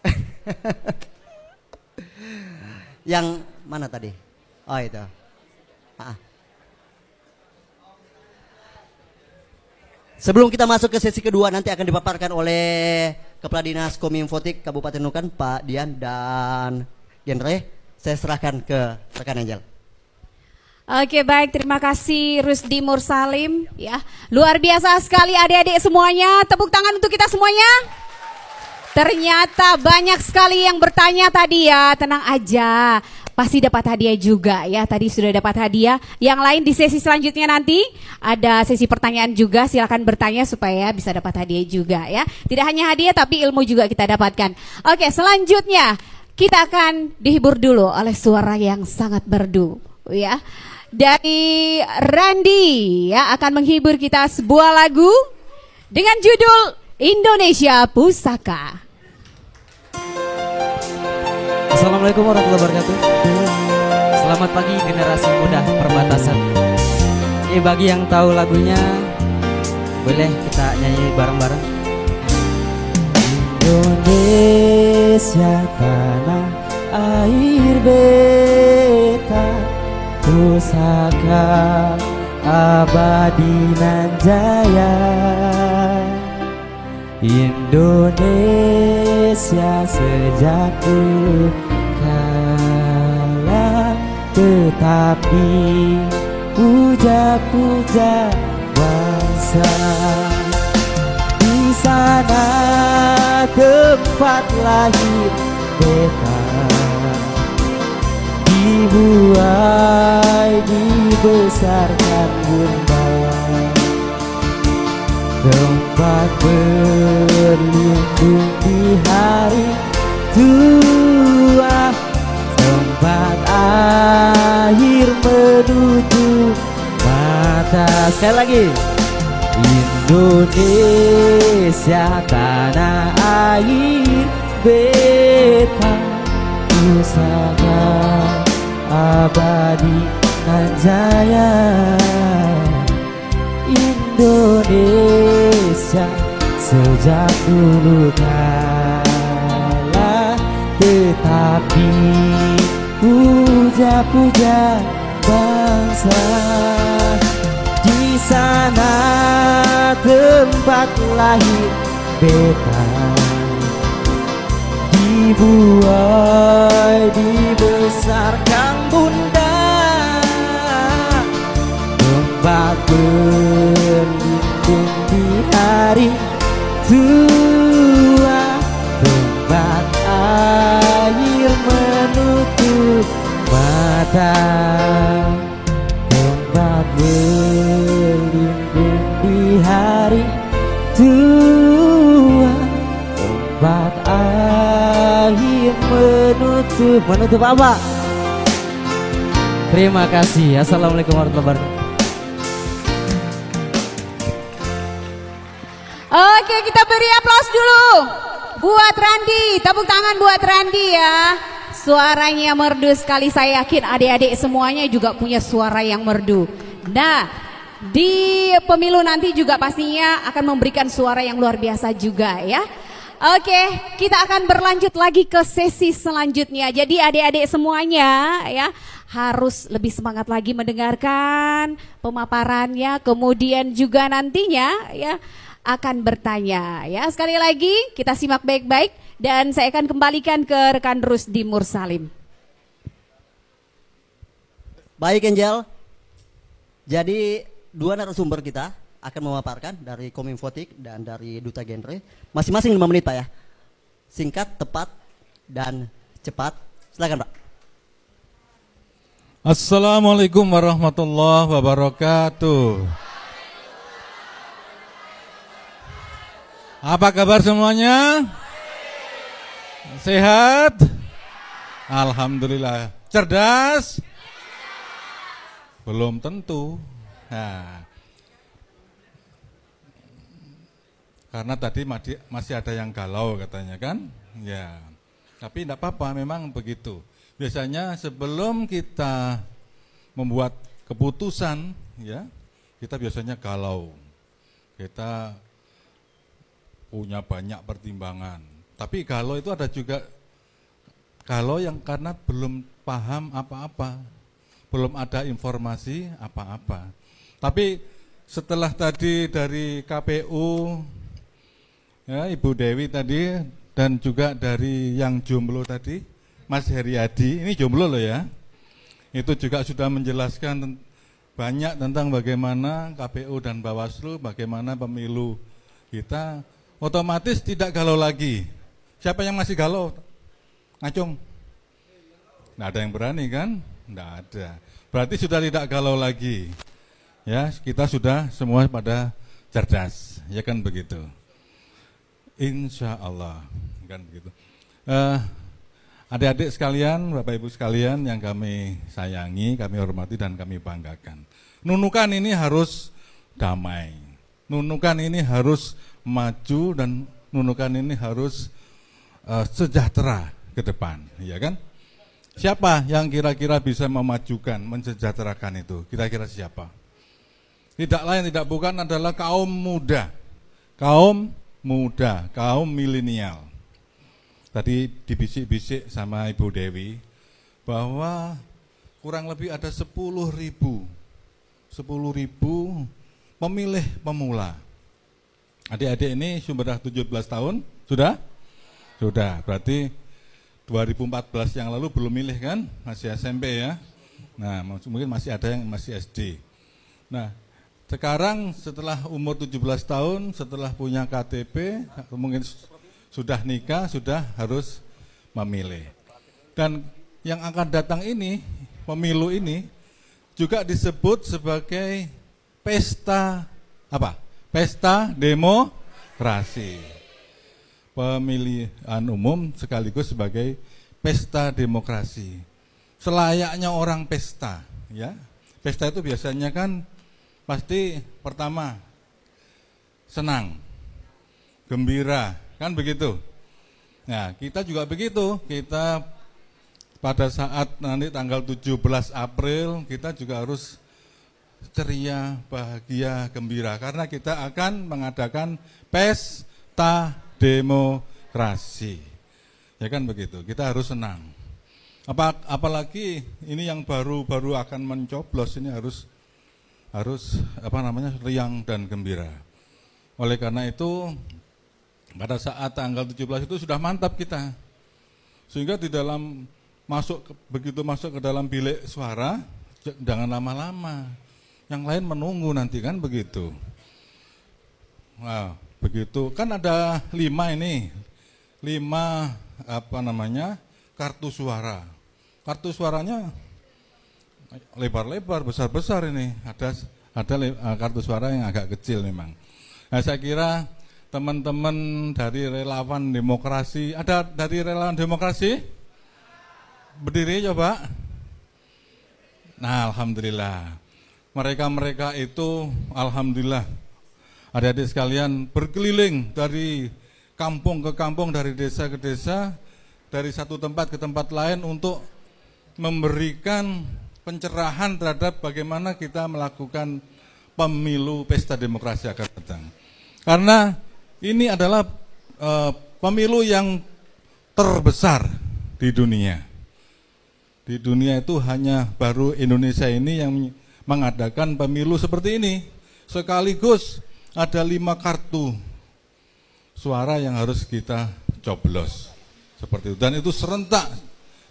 yang mana tadi? Oh itu. Ah. Sebelum kita masuk ke sesi kedua nanti akan dipaparkan oleh Kepala Dinas Kominfotik Kabupaten Nukan Pak Dian dan Genre. Saya serahkan ke rekan Angel. Oke baik. Terima kasih Rusdi Mursalim. Ya luar biasa sekali adik-adik semuanya. Tepuk tangan untuk kita semuanya. Ternyata banyak sekali yang bertanya tadi ya. Tenang aja. Pasti dapat hadiah juga ya. Tadi sudah dapat hadiah. Yang lain di sesi selanjutnya nanti. Ada sesi pertanyaan juga. Silakan bertanya supaya bisa dapat hadiah juga ya. Tidak hanya hadiah tapi ilmu juga kita dapatkan. Oke selanjutnya kita akan dihibur dulu oleh suara yang sangat merdu ya dari Randy ya akan menghibur kita sebuah lagu dengan judul Indonesia Pusaka. Assalamualaikum warahmatullahi wabarakatuh. Selamat pagi generasi muda perbatasan. Ini bagi yang tahu lagunya boleh kita nyanyi bareng-bareng. Indonesia tanah air beta pusaka abadi nan jaya Indonesia sejak dulu kala tetapi puja-puja bangsa. Di sana tempat lahir beta dibuai dibesarkan bunda tempat berlindung di hari tua. Tempat akhir menuju mata. Sekali lagi. Indonesia tanah air beta pusaka abadi nan jaya Indonesia sejak dulu kala tetapi puja-puja bangsa. Di sana tempat lahir beta. Dibuai dibesarkan bunda berlindung di hari tua. Tempat air menutup mata tempat berlindung di hari tua. Tempat air menutup menutup apa? Terima kasih. Assalamualaikum warahmatullahi wabarakatuh. Oke, kita beri aplaus dulu buat Randi. Tepuk tangan buat Randi ya. Suaranya merdu sekali. Saya yakin adik-adik semuanya juga punya suara yang merdu. Nah, di pemilu nanti juga pastinya akan memberikan suara yang luar biasa juga ya. Oke, kita akan berlanjut lagi ke sesi selanjutnya. Jadi adik-adik semuanya ya harus lebih semangat lagi mendengarkan pemaparannya, kemudian juga nantinya ya akan bertanya ya. Sekali lagi kita simak baik-baik dan saya akan kembalikan ke rekan Rusdi Mursalim. Baik Angel. Jadi dua narasumber kita akan memaparkan dari Kominfotik dan dari Duta Genre. Masing-masing 5 menit Pak ya. Singkat, tepat, dan cepat. Silakan Pak. Assalamualaikum warahmatullahi wabarakatuh. Apa kabar semuanya? Sehat? Alhamdulillah. Cerdas? Belum tentu. Nah, karena tadi masih ada yang galau katanya kan? Ya. Tapi tidak apa-apa, memang begitu. Biasanya sebelum kita membuat keputusan, ya, kita biasanya galau. Kita punya banyak pertimbangan. Tapi galau itu ada juga galau yang karena belum paham apa-apa, belum ada informasi apa-apa. Tapi setelah tadi dari KPU, ya Ibu Dewi tadi dan juga dari yang jomblo tadi, Mas Heriadi, ini jomblo loh ya. Itu juga sudah menjelaskan banyak tentang bagaimana KPU dan Bawaslu, bagaimana pemilu kita otomatis tidak galau lagi. Siapa yang masih galau? Ngacung. Nggak ada yang berani kan? Nggak ada. Berarti sudah tidak galau lagi. Ya, kita sudah semua pada cerdas. Ya kan begitu. Insya Allah. Kan begitu. Eh, Adik-adik sekalian, Bapak Ibu sekalian yang kami sayangi, kami hormati dan kami banggakan. Nunukan ini harus damai. Nunukan ini harus maju dan nunukan ini harus eh, sejahtera ke depan, ya kan? Siapa yang kira-kira bisa memajukan, mensejahterakan itu? Kira-kira siapa? Tidak lain tidak bukan adalah kaum muda. Kaum muda, kaum milenial. Tadi dibisik-bisik sama Ibu Dewi bahwa kurang lebih ada 10 ribu 10 ribu pemilih pemula. Adik-adik ini sudah 17 tahun, sudah? Sudah, berarti 2014 yang lalu belum milih kan? Masih SMP ya. Nah, mungkin masih ada yang masih SD. Nah, sekarang setelah umur 17 tahun, setelah punya KTP, mungkin sudah nikah, sudah harus memilih. Dan yang akan datang ini, pemilu ini, juga disebut sebagai pesta apa? Pesta demokrasi. Pemilihan umum sekaligus sebagai pesta demokrasi. Selayaknya orang pesta, ya. Pesta itu biasanya kan pasti pertama senang, gembira, kan begitu. Nah, kita juga begitu. Kita pada saat nanti tanggal 17 April kita juga harus ceria, bahagia, gembira karena kita akan mengadakan pesta demokrasi. Ya kan begitu. Kita harus senang. Apa apalagi ini yang baru-baru akan mencoblos ini harus harus apa namanya riang dan gembira. Oleh karena itu pada saat tanggal 17 itu sudah mantap kita. Sehingga di dalam masuk begitu masuk ke dalam bilik suara jangan lama-lama. yang lain menunggu nanti kan begitu. Nah, begitu kan ada lima ini, lima apa namanya kartu suara. Kartu suaranya lebar-lebar, besar-besar ini. Ada ada eh, kartu suara yang agak kecil memang. Nah, saya kira teman-teman dari relawan demokrasi, ada dari relawan demokrasi? Berdiri coba. Nah, alhamdulillah. Mereka-mereka itu alhamdulillah adik-adik sekalian berkeliling dari kampung ke kampung, dari desa ke desa, dari satu tempat ke tempat lain untuk memberikan pencerahan terhadap bagaimana kita melakukan pemilu pesta demokrasi akan datang. Karena ini adalah eh, pemilu yang terbesar di dunia. Di dunia itu hanya baru Indonesia ini yang mengadakan pemilu seperti ini. Sekaligus ada lima kartu suara yang harus kita coblos. Seperti itu. Dan itu serentak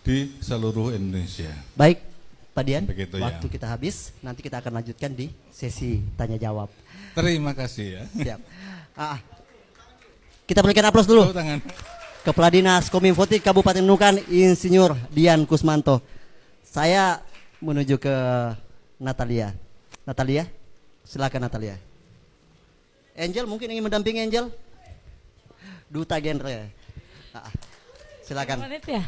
di seluruh Indonesia. Baik, Pak Dian, Begitu ya. waktu kita habis, nanti kita akan lanjutkan di sesi tanya jawab. Terima kasih ya. Siap. Ah, kita berikan aplaus dulu Tepuk tangan. Kepala Dinas Kominfo Kabupaten Nunukan Insinyur Dian Kusmanto. Saya menuju ke Natalia. Natalia, silakan Natalia. Angel mungkin ingin mendampingi Angel? Duta genre. Ah, silakan. Menit ya?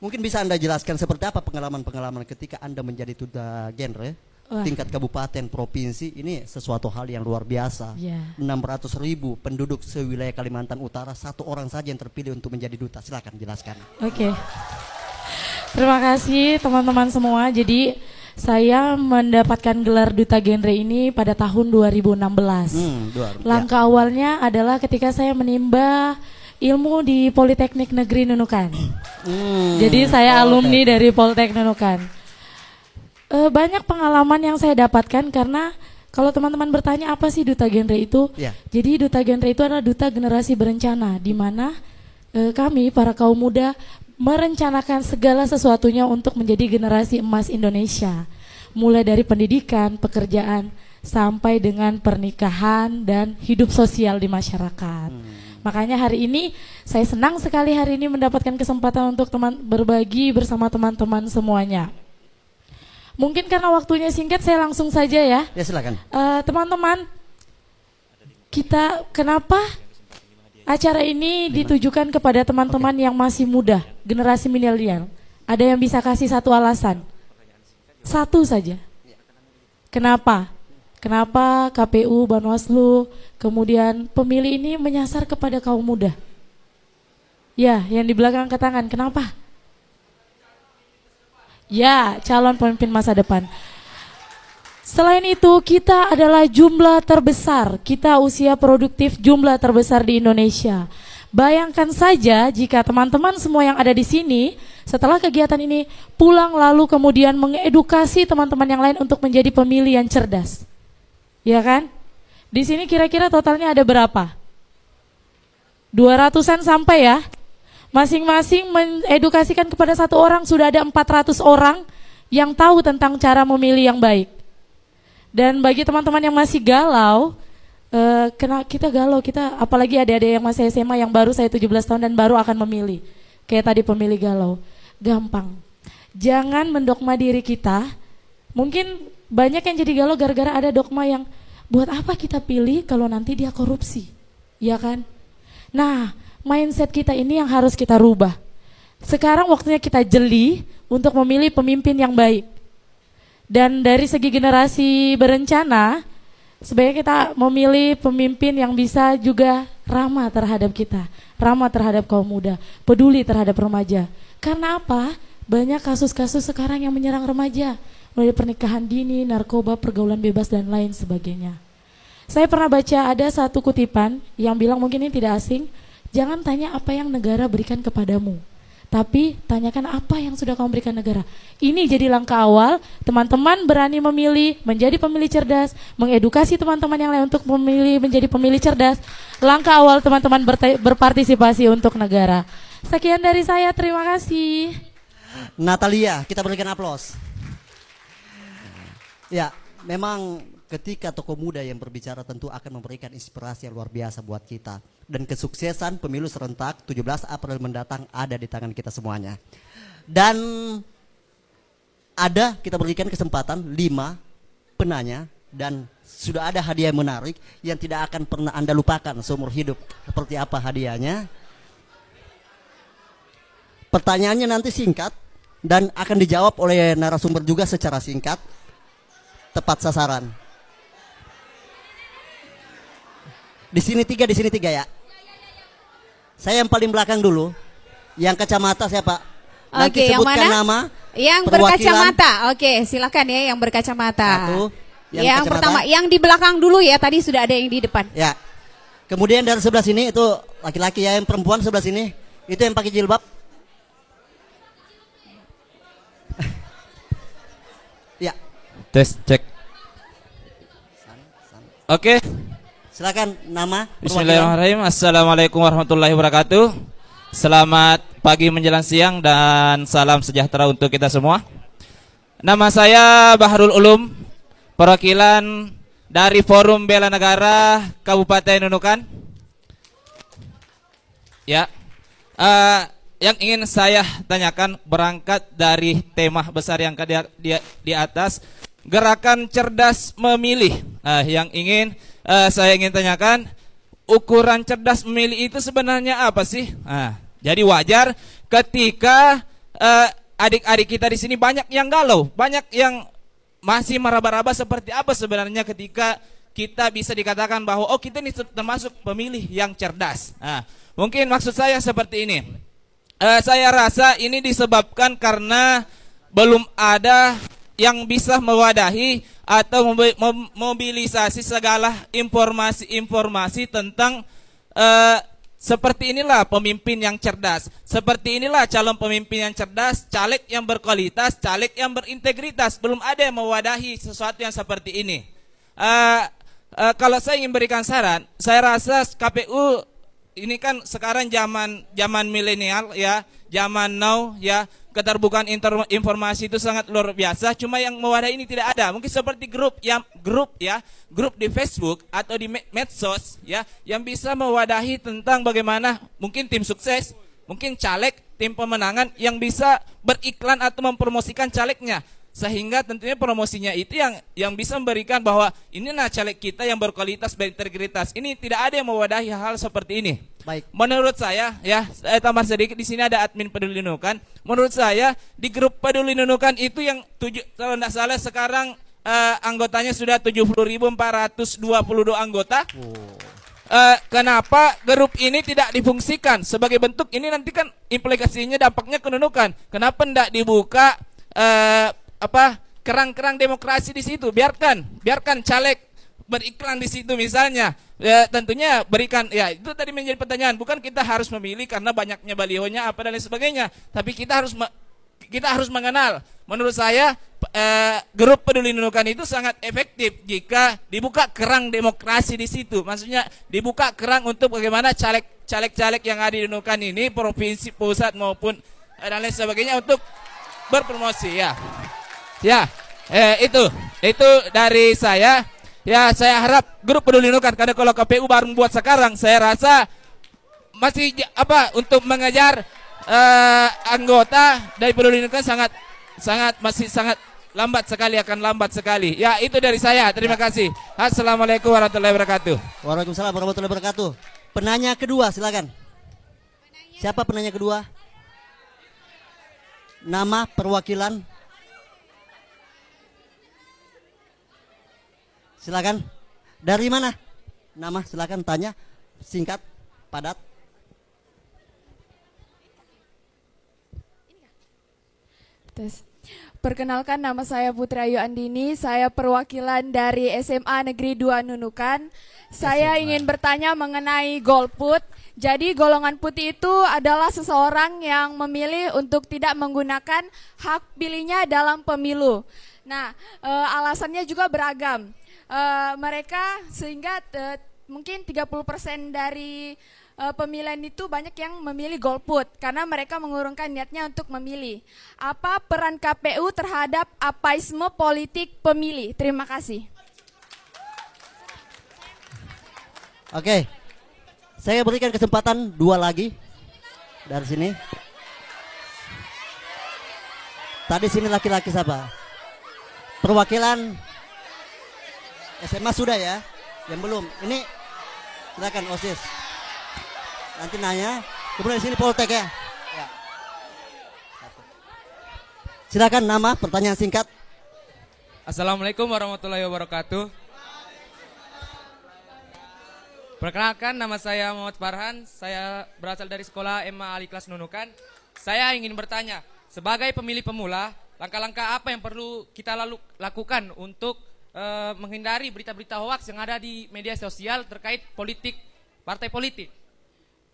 Mungkin bisa Anda jelaskan seperti apa pengalaman-pengalaman ketika Anda menjadi duta genre Wah. tingkat kabupaten provinsi ini sesuatu hal yang luar biasa. Iya. 600 ribu penduduk sewilayah Kalimantan Utara satu orang saja yang terpilih untuk menjadi duta. Silakan jelaskan. Oke. Terima kasih teman-teman semua. Jadi saya mendapatkan gelar duta genre ini pada tahun 2016. Hmm, dua. Langkah awalnya adalah ketika saya menimba ilmu di Politeknik Negeri Nunukan. Hmm, Jadi saya oh, alumni dari Poltek Nunukan. Eh, banyak pengalaman yang saya dapatkan karena kalau teman-teman bertanya apa sih duta genre itu? Ya. Jadi duta genre itu adalah duta generasi berencana di mana eh, kami para kaum muda merencanakan segala sesuatunya untuk menjadi generasi emas Indonesia. Mulai dari pendidikan, pekerjaan sampai dengan pernikahan dan hidup sosial di masyarakat. Makanya hari ini saya senang sekali hari ini mendapatkan kesempatan untuk teman berbagi bersama teman-teman semuanya. Mungkin karena waktunya singkat saya langsung saja ya. Ya silakan. Eh, teman-teman, kita kenapa acara ini ditujukan kepada teman-teman yang masih muda, generasi milenial? Ada yang bisa kasih satu alasan? Satu saja. Kenapa? Kenapa KPU, Banwaslu, kemudian pemilih ini menyasar kepada kaum muda? Ya, yang di belakang angkat tangan. Kenapa? Ya, calon pemimpin masa depan. Selain itu, kita adalah jumlah terbesar. Kita usia produktif jumlah terbesar di Indonesia. Bayangkan saja jika teman-teman semua yang ada di sini setelah kegiatan ini pulang lalu kemudian mengedukasi teman-teman yang lain untuk menjadi pemilih yang cerdas. Ya kan? Di sini kira-kira totalnya ada berapa? 200-an sampai ya. Masing-masing mengedukasikan kepada satu orang sudah ada 400 orang yang tahu tentang cara memilih yang baik. Dan bagi teman-teman yang masih galau, eh, kena kita galau, kita apalagi adik-adik yang masih SMA yang baru saya 17 tahun dan baru akan memilih. Kayak tadi pemilih galau. Gampang. Jangan mendogma diri kita. Mungkin banyak yang jadi galau gara-gara ada dogma yang buat apa kita pilih kalau nanti dia korupsi. Ya kan? Nah, mindset kita ini yang harus kita rubah. Sekarang waktunya kita jeli untuk memilih pemimpin yang baik. Dan dari segi generasi berencana, sebaiknya kita memilih pemimpin yang bisa juga ramah terhadap kita, ramah terhadap kaum muda, peduli terhadap remaja. Karena apa? Banyak kasus-kasus sekarang yang menyerang remaja, mulai pernikahan dini, narkoba, pergaulan bebas dan lain sebagainya. Saya pernah baca ada satu kutipan yang bilang mungkin ini tidak asing, jangan tanya apa yang negara berikan kepadamu, tapi tanyakan apa yang sudah kamu berikan negara. Ini jadi langkah awal, teman-teman berani memilih, menjadi pemilih cerdas, mengedukasi teman-teman yang lain untuk memilih menjadi pemilih cerdas. Langkah awal teman-teman berpartisipasi untuk negara. Sekian dari saya, terima kasih. Natalia, kita berikan aplaus. Ya, memang ketika tokoh muda yang berbicara tentu akan memberikan inspirasi yang luar biasa buat kita. Dan kesuksesan pemilu serentak 17 April mendatang ada di tangan kita semuanya. Dan ada kita berikan kesempatan lima penanya dan sudah ada hadiah menarik yang tidak akan pernah Anda lupakan seumur hidup. Seperti apa hadiahnya? Pertanyaannya nanti singkat dan akan dijawab oleh narasumber juga secara singkat. Tepat sasaran. Di sini tiga, di sini tiga ya. Saya yang paling belakang dulu. Yang kacamata siapa? Nanti Oke, yang sebutkan mana? nama. Yang perwakilan. berkacamata. Oke, silakan ya yang berkacamata. Satu. Yang, Yang kacamata. pertama, yang di belakang dulu ya. Tadi sudah ada yang di depan. Ya. Kemudian dari sebelah sini itu laki-laki ya, yang perempuan sebelah sini itu yang pakai jilbab. ya, Tes cek. Oke. Silakan nama. Bismillahirrahmanirrahim. Assalamualaikum warahmatullahi wabarakatuh. Selamat pagi menjelang siang dan salam sejahtera untuk kita semua. Nama saya Baharul Ulum, perwakilan dari Forum Bela Negara Kabupaten Nunukan. Ya, eh, yang ingin saya tanyakan berangkat dari tema besar yang di, di, di atas, gerakan cerdas memilih. Nah, yang ingin eh, saya ingin tanyakan, ukuran cerdas memilih itu sebenarnya apa sih? Nah, jadi wajar ketika eh, adik-adik kita di sini banyak yang galau, banyak yang masih meraba-raba seperti apa sebenarnya ketika kita bisa dikatakan bahwa oh kita ini termasuk pemilih yang cerdas. Nah, mungkin maksud saya seperti ini. Eh, saya rasa ini disebabkan karena belum ada yang bisa mewadahi atau mobilisasi segala informasi-informasi tentang eh, seperti inilah pemimpin yang cerdas. Seperti inilah calon pemimpin yang cerdas, caleg yang berkualitas, caleg yang berintegritas. Belum ada yang mewadahi sesuatu yang seperti ini. Eh, eh, kalau saya ingin berikan saran, saya rasa KPU ini kan sekarang zaman zaman milenial ya, zaman now ya, keterbukaan informasi itu sangat luar biasa. Cuma yang mewadahi ini tidak ada. Mungkin seperti grup yang grup ya, grup di Facebook atau di me- medsos ya, yang bisa mewadahi tentang bagaimana mungkin tim sukses, mungkin caleg, tim pemenangan yang bisa beriklan atau mempromosikan calegnya sehingga tentunya promosinya itu yang yang bisa memberikan bahwa inilah caleg kita yang berkualitas berintegritas. Ini tidak ada yang mewadahi hal seperti ini. Baik. Menurut saya ya, saya tambah sedikit di sini ada admin Peduli Nunukan. Menurut saya di grup Peduli Nunukan itu yang tujuh kalau tidak salah sekarang eh, anggotanya sudah 70.422 anggota. Eh, kenapa grup ini tidak difungsikan sebagai bentuk ini nanti kan implikasinya dampaknya kenunukan. Kenapa tidak dibuka eh, apa kerang-kerang demokrasi di situ? Biarkan, biarkan caleg beriklan di situ misalnya. Ya, tentunya berikan ya itu tadi menjadi pertanyaan. Bukan kita harus memilih karena banyaknya balihonya apa dan lain sebagainya, tapi kita harus kita harus mengenal. Menurut saya eh, grup peduli nunukan itu sangat efektif jika dibuka kerang demokrasi di situ. Maksudnya dibuka kerang untuk bagaimana caleg caleg-caleg yang ada di nunukan ini provinsi pusat maupun eh, dan lain sebagainya untuk berpromosi ya. Ya, eh, itu itu dari saya. Ya, saya harap grup peduli nunukan karena kalau KPU baru buat sekarang, saya rasa masih apa untuk mengejar eh, anggota dari peduli nunukan sangat sangat masih sangat lambat sekali akan lambat sekali. Ya, itu dari saya. Terima kasih. Assalamualaikum warahmatullahi wabarakatuh. Waalaikumsalam warahmatullahi wabarakatuh. Penanya kedua silakan. Siapa penanya kedua? Nama perwakilan. Silakan. Dari mana? Nama silakan tanya singkat, padat. Tes. Perkenalkan nama saya Putri Ayu Andini, saya perwakilan dari SMA Negeri 2 Nunukan. Saya ingin bertanya mengenai golput. Jadi golongan putih itu adalah seseorang yang memilih untuk tidak menggunakan hak pilihnya dalam pemilu. Nah, eh, alasannya juga beragam. Eh, mereka sehingga eh, mungkin 30% dari eh, pemilihan itu banyak yang memilih golput karena mereka mengurungkan niatnya untuk memilih. Apa peran KPU terhadap apaisme politik pemilih? Terima kasih. Oke. Saya berikan kesempatan dua lagi dari sini. Tadi sini laki-laki siapa? Perwakilan SMA sudah ya? Yang belum. Ini silakan OSIS. Nanti nanya. Kemudian di sini Poltek ya. Ya. Silakan nama, pertanyaan singkat. Assalamualaikum warahmatullahi wabarakatuh. Perkenalkan nama saya Muhammad Farhan, saya berasal dari sekolah Emma Ali kelas Nunukan. Saya ingin bertanya, sebagai pemilih pemula, langkah-langkah apa yang perlu kita lalu, lakukan untuk eh, menghindari berita-berita hoaks yang ada di media sosial terkait politik, partai politik.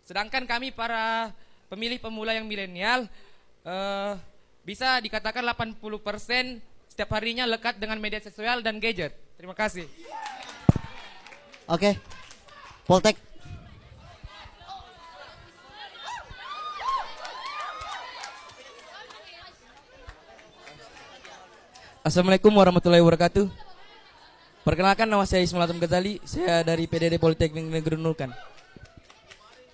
Sedangkan kami para pemilih pemula yang milenial eh, bisa dikatakan 80% setiap harinya lekat dengan media sosial dan gadget. Terima kasih. Oke. Poltek. Assalamualaikum warahmatullahi wabarakatuh. Perkenalkan nama saya Ismail Atom Ghazali, saya dari PDD Politeknik Negeri Nunukan.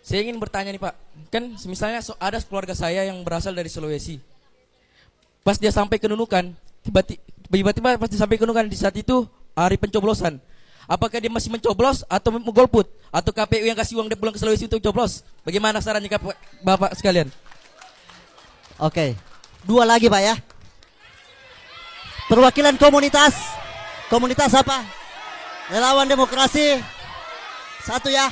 Saya ingin bertanya nih Pak, kan misalnya ada keluarga saya yang berasal dari Sulawesi. Pas dia sampai ke Nunukan, tiba-tiba pas dia sampai ke Nunukan di saat itu hari pencoblosan. Apakah dia masih mencoblos atau mau golput atau KPU yang kasih uang dia pulang ke Sulawesi untuk coblos? Bagaimana sarannya Kap- Bapak sekalian? Oke. Dua lagi Pak ya. Perwakilan komunitas. Komunitas apa? Relawan demokrasi. Satu ya.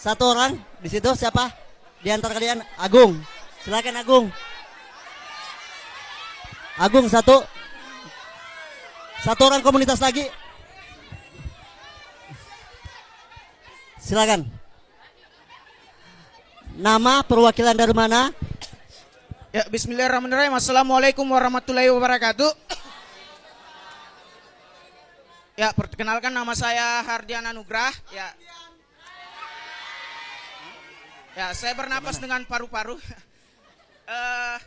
Satu orang di situ siapa? Di antara kalian Agung. Silakan Agung. Agung satu. Satu orang komunitas lagi. Silakan. Nama perwakilan dari mana? Ya, bismillahirrahmanirrahim. Assalamualaikum warahmatullahi wabarakatuh. Ya, perkenalkan nama saya Hardiana Nugrah. Ya. Ya, saya bernapas dengan paru-paru. Eh,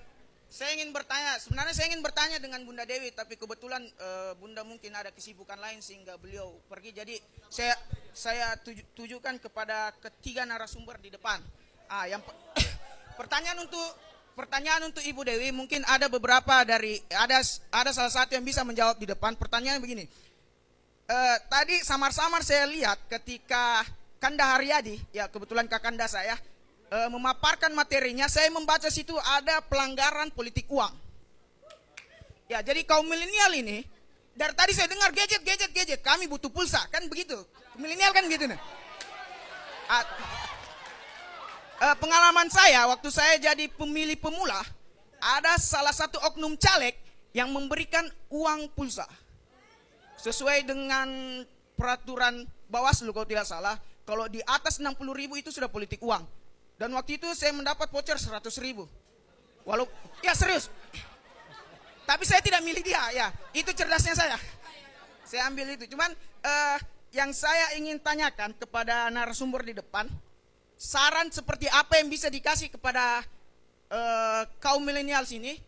saya ingin bertanya, sebenarnya saya ingin bertanya dengan Bunda Dewi, tapi kebetulan eh, Bunda mungkin ada kesibukan lain sehingga beliau pergi. Jadi saya saya tuju- tujukan kepada ketiga narasumber di depan. Ah, yang pe- pertanyaan untuk pertanyaan untuk Ibu Dewi mungkin ada beberapa dari ada ada salah satu yang bisa menjawab di depan. Pertanyaan begini. Eh, tadi samar-samar saya lihat ketika Kanda Haryadi, ya kebetulan kakanda saya, eh, memaparkan materinya, saya membaca situ ada pelanggaran politik uang. Ya, jadi kaum milenial ini, dari tadi saya dengar gadget, gadget, gadget, kami butuh pulsa, kan begitu. Milenial kan gitu nih. Ah, eh, pengalaman saya waktu saya jadi pemilih pemula, ada salah satu oknum caleg yang memberikan uang pulsa. Sesuai dengan peraturan Bawaslu kalau tidak salah, kalau di atas 60 ribu itu sudah politik uang. Dan waktu itu saya mendapat voucher 100 ribu. Walau, ya serius. Tapi saya tidak milih dia, ya. Itu cerdasnya saya. Saya ambil itu. Cuman eh, yang saya ingin tanyakan kepada narasumber di depan, saran seperti apa yang bisa dikasih kepada eh, kaum milenial sini,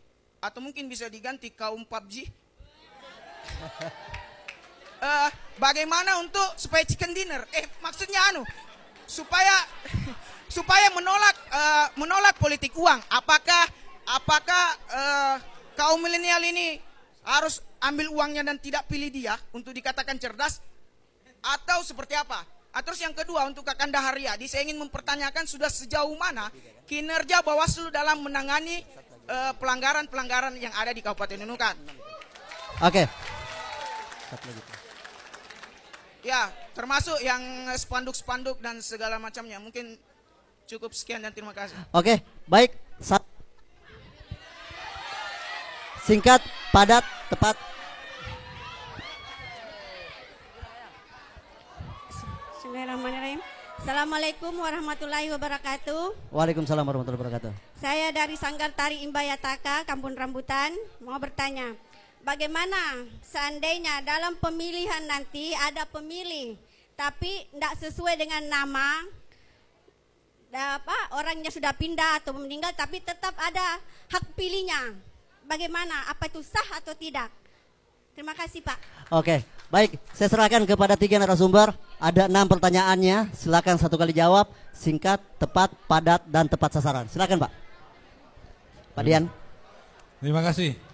atau mungkin bisa diganti kaum PUBG, eh, bagaimana untuk supaya chicken dinner? Eh maksudnya anu supaya supaya menolak eh, menolak politik uang. Apakah apakah eh, kaum milenial ini harus ambil uangnya dan tidak pilih dia untuk dikatakan cerdas atau seperti apa? Ah, terus yang kedua untuk Kakanda Haryadi saya ingin mempertanyakan sudah sejauh mana kinerja Bawaslu dalam menangani pelanggaran-pelanggaran yang ada di Kabupaten Nunukan. Oke. Satu lagi. Ya, termasuk yang spanduk-spanduk dan segala macamnya. Mungkin cukup sekian dan terima kasih. Oke, baik. Sa- Singkat, padat, tepat. Bismillahirrahmanirrahim. Assalamualaikum warahmatullahi wabarakatuh. Waalaikumsalam warahmatullahi wabarakatuh. Saya dari Sanggar Tari Imbayataka, Kampung Rambutan, mau bertanya, bagaimana seandainya dalam pemilihan nanti ada pemilih, tapi tidak sesuai dengan nama, da- apa orangnya sudah pindah atau meninggal tapi tetap ada hak pilihnya. Bagaimana? Apa itu sah atau tidak? Terima kasih Pak. Oke, baik. Saya serahkan kepada tiga narasumber. Ada enam pertanyaannya. Silakan satu kali jawab. Singkat, tepat, padat, dan tepat sasaran. Silakan Pak. Pak Dian. Terima kasih.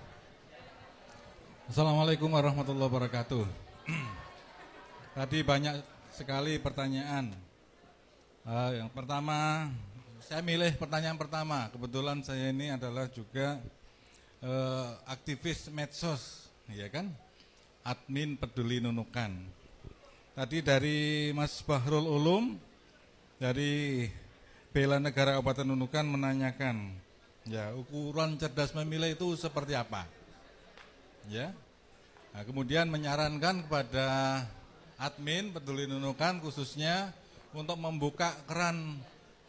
Assalamualaikum warahmatullahi wabarakatuh. Tadi banyak sekali pertanyaan. Eh, yang pertama, saya milih pertanyaan pertama. Kebetulan saya ini adalah juga eh, aktivis medsos, ya kan? Admin Peduli Nunukan. Tadi dari Mas Bahrul Ulum dari Bela Negara Kabupaten Nunukan menanyakan, ya ukuran cerdas memilih itu seperti apa? Ya. Nah, kemudian menyarankan kepada admin peduli nunukan khususnya untuk membuka keran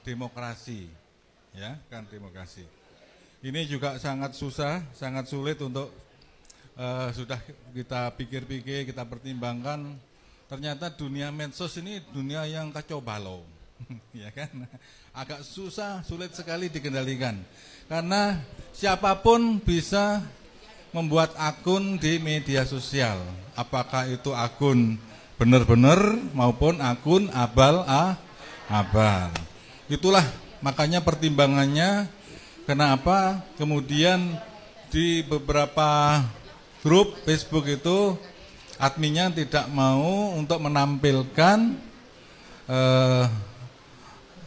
demokrasi. Ya, kan demokrasi. Ini juga sangat susah, sangat sulit untuk eh, sudah kita pikir-pikir, kita pertimbangkan ternyata dunia medsos ini dunia yang kacau balau. ya kan? Agak susah, sulit sekali dikendalikan. Karena siapa pun bisa membuat akun di media sosial. Apakah itu akun benar-benar maupun akun abal a abal. Itulah makanya pertimbangannya kenapa kemudian di beberapa grup Facebook itu adminnya tidak mau untuk menampilkan eh,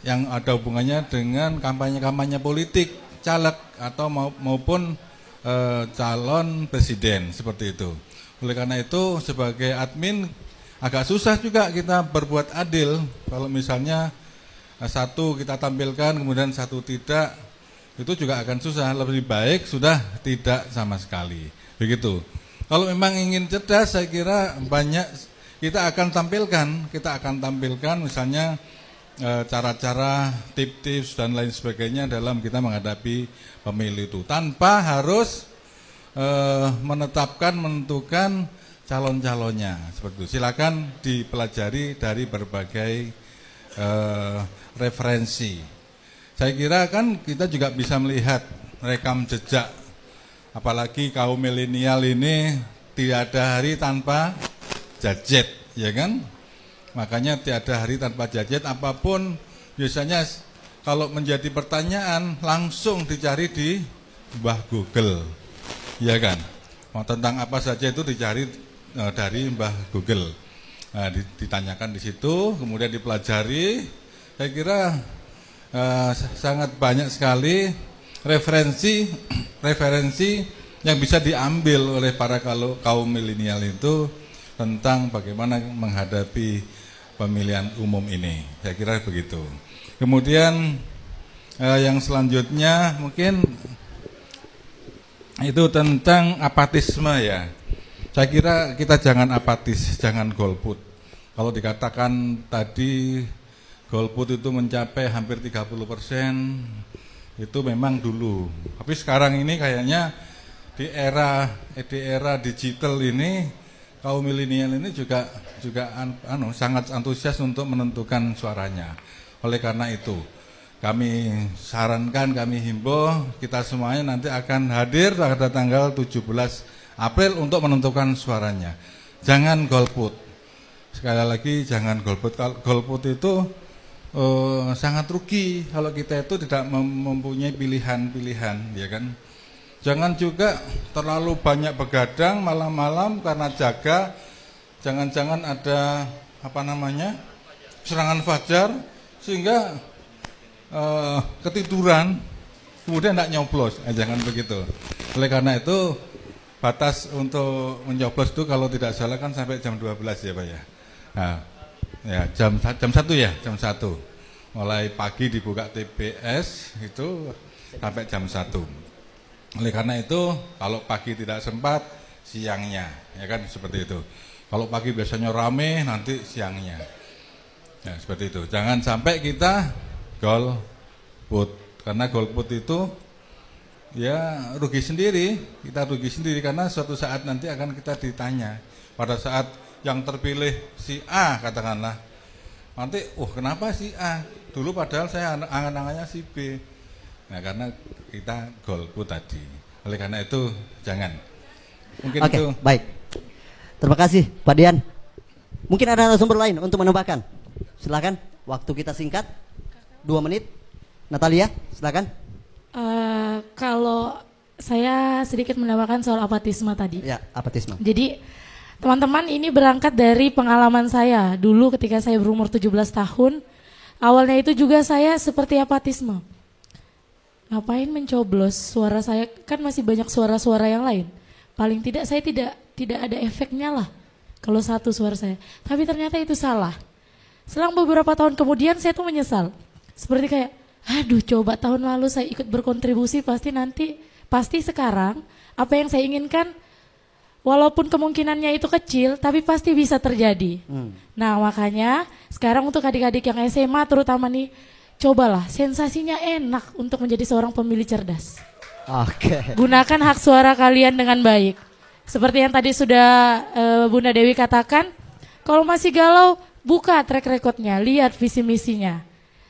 yang ada hubungannya dengan kampanye-kampanye politik caleg atau mau- maupun eh, calon presiden seperti itu. Oleh karena itu sebagai admin agak susah juga kita berbuat adil. Kalau misalnya eh, satu kita tampilkan kemudian satu tidak itu juga akan susah. Lebih baik sudah tidak sama sekali. Begitu. Kalau memang ingin cerdas saya kira banyak kita akan tampilkan. Kita akan tampilkan misalnya cara-cara tips-tips dan lain sebagainya dalam kita menghadapi pemilu itu. Tanpa harus eh, menetapkan menentukan calon-calonnya. Seperti itu. Silakan dipelajari dari berbagai eh, referensi. Saya kira kan kita juga bisa melihat rekam jejak. Apalagi kaum milenial ini tidak ada hari tanpa jajet ya kan makanya tiada hari tanpa jajet apa pun biasanya kalau menjadi pertanyaan langsung dicari di mbah Google. Ya kan? Mau tentang apa saja itu dicari eh, dari mbah Google. Nah, di- ditanyakan di situ kemudian dipelajari. Saya kira eh, sangat banyak sekali referensi referensi yang bisa diambil oleh para kalau kaum milenial itu tentang bagaimana menghadapi pemilihan umum ini. Saya kira begitu. Kemudian eh, yang selanjutnya mungkin itu tentang apatisme ya. Saya kira kita jangan apatis, jangan golput. Kalau dikatakan tadi golput itu mencapai hampir 30 persen, itu memang dulu. Tapi sekarang ini kayaknya di era di era digital ini kaum milenial ini juga juga an- anu sangat antusias untuk menentukan suaranya. Oleh karena itu, kami sarankan, kami himbau kita semuanya nanti akan hadir pada tanggal 17 April untuk menentukan suaranya. Jangan golput. Sekali lagi jangan golput. Golput itu eh, sangat rugi kalau kita itu tidak mem- mempunyai pilihan-pilihan, ya kan? Jangan juga terlalu banyak begadang malam-malam karena jaga jangan-jangan ada apa namanya? serangan fajar sehingga eh, ketiduran kemudian tidak nyoblos. Eh, jangan begitu. Oleh karena itu batas untuk menyoblos itu kalau tidak salah kan sampai jam 12 ya Pak ya. Nah, ya jam jam 1 ya, jam 1. Mulai pagi dibuka TPS itu sampai jam 1. Oleh karena itu kalau pagi tidak sempat siangnya ya kan seperti itu. Kalau pagi biasanya rame nanti siangnya. Ya, seperti itu. Jangan sampai kita golput karena golput itu ya rugi sendiri, kita rugi sendiri karena suatu saat nanti akan kita ditanya pada saat yang terpilih si A katakanlah nanti, oh kenapa si A Dulu padahal saya an- angan-angannya si B. Nah karena kita golput tadi. Oleh karena itu jangan. Mungkin Oke, itu. baik. Terima kasih, Pak Dian. Mungkin ada narasumber lain untuk menambahkan. Silakan, waktu kita singkat, dua menit. Natalia, silakan. Eh, kalau saya sedikit menambahkan soal apatisme tadi. Ya, apatisme. Jadi teman-teman ini berangkat dari pengalaman saya dulu ketika saya berumur 17 tahun. Awalnya itu juga saya seperti apatisme. Ngapain mencoblos suara saya kan masih banyak suara-suara yang lain. Paling tidak saya tidak tidak ada efeknya lah kalau satu suara saya. Tapi ternyata itu salah. Selang beberapa tahun kemudian saya tuh menyesal. Seperti kayak, aduh coba tahun lalu saya ikut berkontribusi pasti nanti, pasti sekarang apa yang saya inginkan walaupun kemungkinannya itu kecil tapi pasti bisa terjadi. Nah makanya sekarang untuk adik-adik yang SMA terutama nih, cobalah sensasinya enak untuk menjadi seorang pemilih cerdas. Oke. Gunakan hak suara kalian dengan baik. Seperti yang tadi sudah eh, Bunda Dewi katakan, kalau masih galau, buka track recordnya, lihat visi misinya.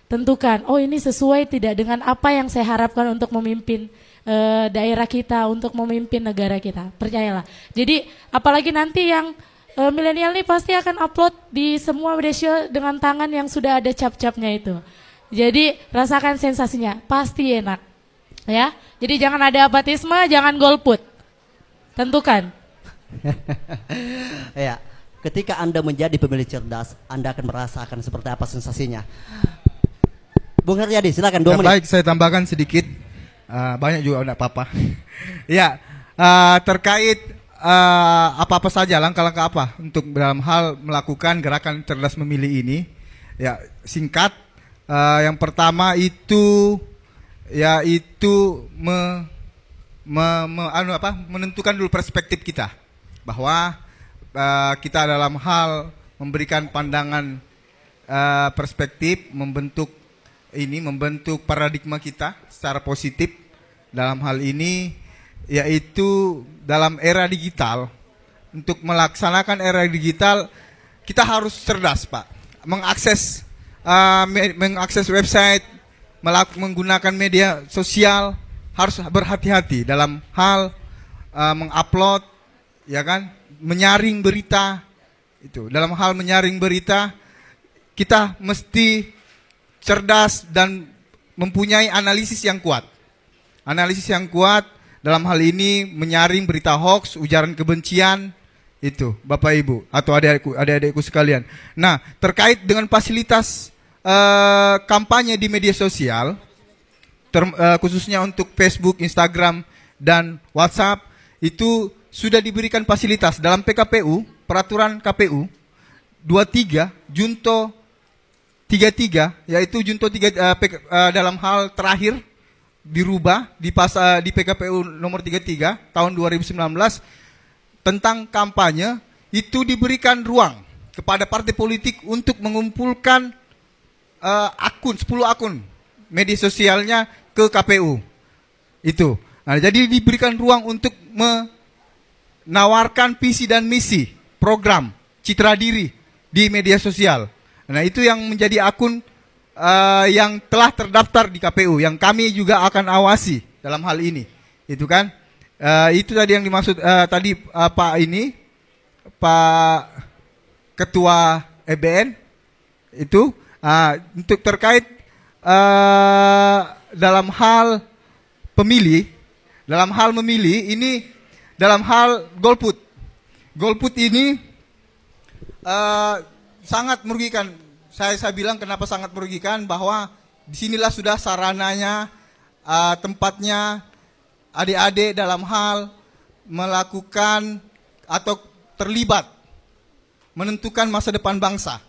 Tentukan, oh ini sesuai tidak dengan apa yang saya harapkan untuk memimpin eh, daerah kita, untuk memimpin negara kita. Percayalah. Jadi apalagi nanti yang eh, milenial ini pasti akan upload di semua media sosial dengan tangan yang sudah ada cap-capnya itu. Jadi rasakan sensasinya, pasti enak. Ya, jadi jangan ada apatisme, jangan golput. Tentukan. ya, ketika Anda menjadi pemilih cerdas, Anda akan merasakan seperti apa sensasinya. Bung Haryadi, silakan dua Ya, menit. baik, saya tambahkan sedikit. Ah, banyak juga enggak apa-apa. ya, ah, terkait ah, apa-apa saja langkah-langkah apa untuk dalam hal melakukan gerakan cerdas memilih ini. Ya, singkat. Ah, yang pertama itu yaitu me, me, me- anu apa? Menentukan dulu perspektif kita. Bahwa uh, kita dalam hal memberikan pandangan uh, perspektif membentuk ini membentuk paradigma kita secara positif dalam hal ini yaitu dalam era digital. Untuk melaksanakan era digital kita harus cerdas pak. Mengakses me- mengakses website menggunakan media sosial harus berhati-hati dalam hal uh, mengupload ya kan? Menyaring berita itu. Dalam hal menyaring berita kita mesti cerdas dan mempunyai analisis yang kuat. Analisis yang kuat dalam hal ini menyaring berita hoax ujaran kebencian itu Bapak Ibu atau adik-adikku adik-adikku sekalian. Nah terkait dengan fasilitas eh, kampanye di media sosial ter- eh, khususnya untuk Facebook, Instagram dan WhatsApp itu sudah diberikan fasilitas dalam PKPU, peraturan KPU 23 Junto 33 yaitu Junto 3 eh, PK eh, dalam hal terakhir dirubah di pas eh, di PKPU nomor 33 tahun 2019 tentang kampanye itu diberikan ruang kepada partai politik untuk mengumpulkan eh, akun 10 akun media sosialnya ke KPU. Itu. Nah, jadi diberikan ruang untuk menawarkan visi dan misi program citra diri di media sosial. Nah, itu yang menjadi akun eh, yang telah terdaftar di KPU yang kami juga akan awasi dalam hal ini. Itu kan? Eh, itu tadi yang dimaksud eh, tadi eh, Pak ini Pak Ketua EBN itu ah, untuk terkait eh, dalam hal pemilih, dalam hal memilih ini dalam hal golput. Golput ini eh, sangat merugikan. Saya saya bilang kenapa sangat merugikan bahwa di sinilah sudah sarananya, eh, tempatnya adik-adik dalam hal melakukan atau terlibat menentukan masa depan bangsa.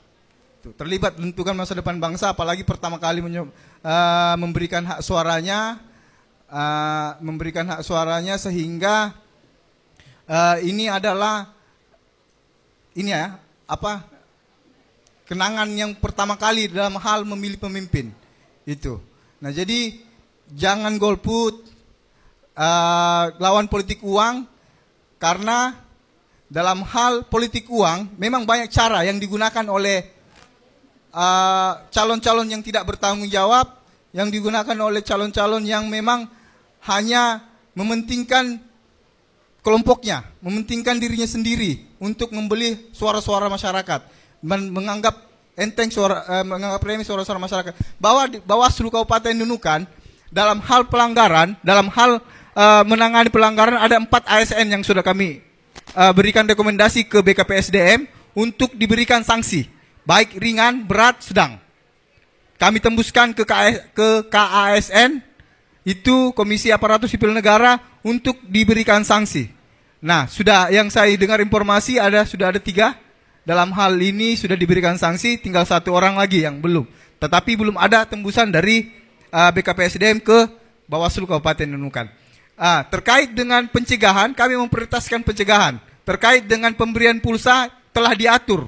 Tuh, terlibat menentukan masa depan bangsa, apalagi pertama kali eh, memberikan hak suaranya, eh, memberikan hak suaranya sehingga eh, ini adalah ini ya apa kenangan yang pertama kali dalam hal memilih pemimpin itu. Nah jadi jangan golput eh, lawan politik uang karena dalam hal politik uang memang banyak cara yang digunakan oleh uh, calon-calon yang tidak bertanggung jawab yang digunakan oleh calon-calon yang memang hanya mementingkan kelompoknya, mementingkan dirinya sendiri untuk membeli suara-suara masyarakat, men- menganggap enteng suara, eh, menganggap remeh suara-suara masyarakat. Bahwa Bawaslu Kabupaten Nunukan dalam hal pelanggaran, dalam hal eh, menangani pelanggaran ada empat ASN yang sudah kami eh, berikan rekomendasi ke BKPSDM untuk diberikan sanksi, baik ringan, berat, sedang. Kami tembuskan ke, KS, ke KASN itu Komisi Aparatur Sipil Negara untuk diberikan sanksi. Nah, sudah yang saya dengar informasi ada sudah ada tiga dalam hal ini sudah diberikan sanksi, tinggal satu orang lagi yang belum. Tetapi belum ada tembusan dari uh, BKPSDM ke Bawaslu Kabupaten Nunukan. Ah, terkait dengan pencegahan, kami memprioritaskan pencegahan. Terkait dengan pemberian pulsa telah diatur,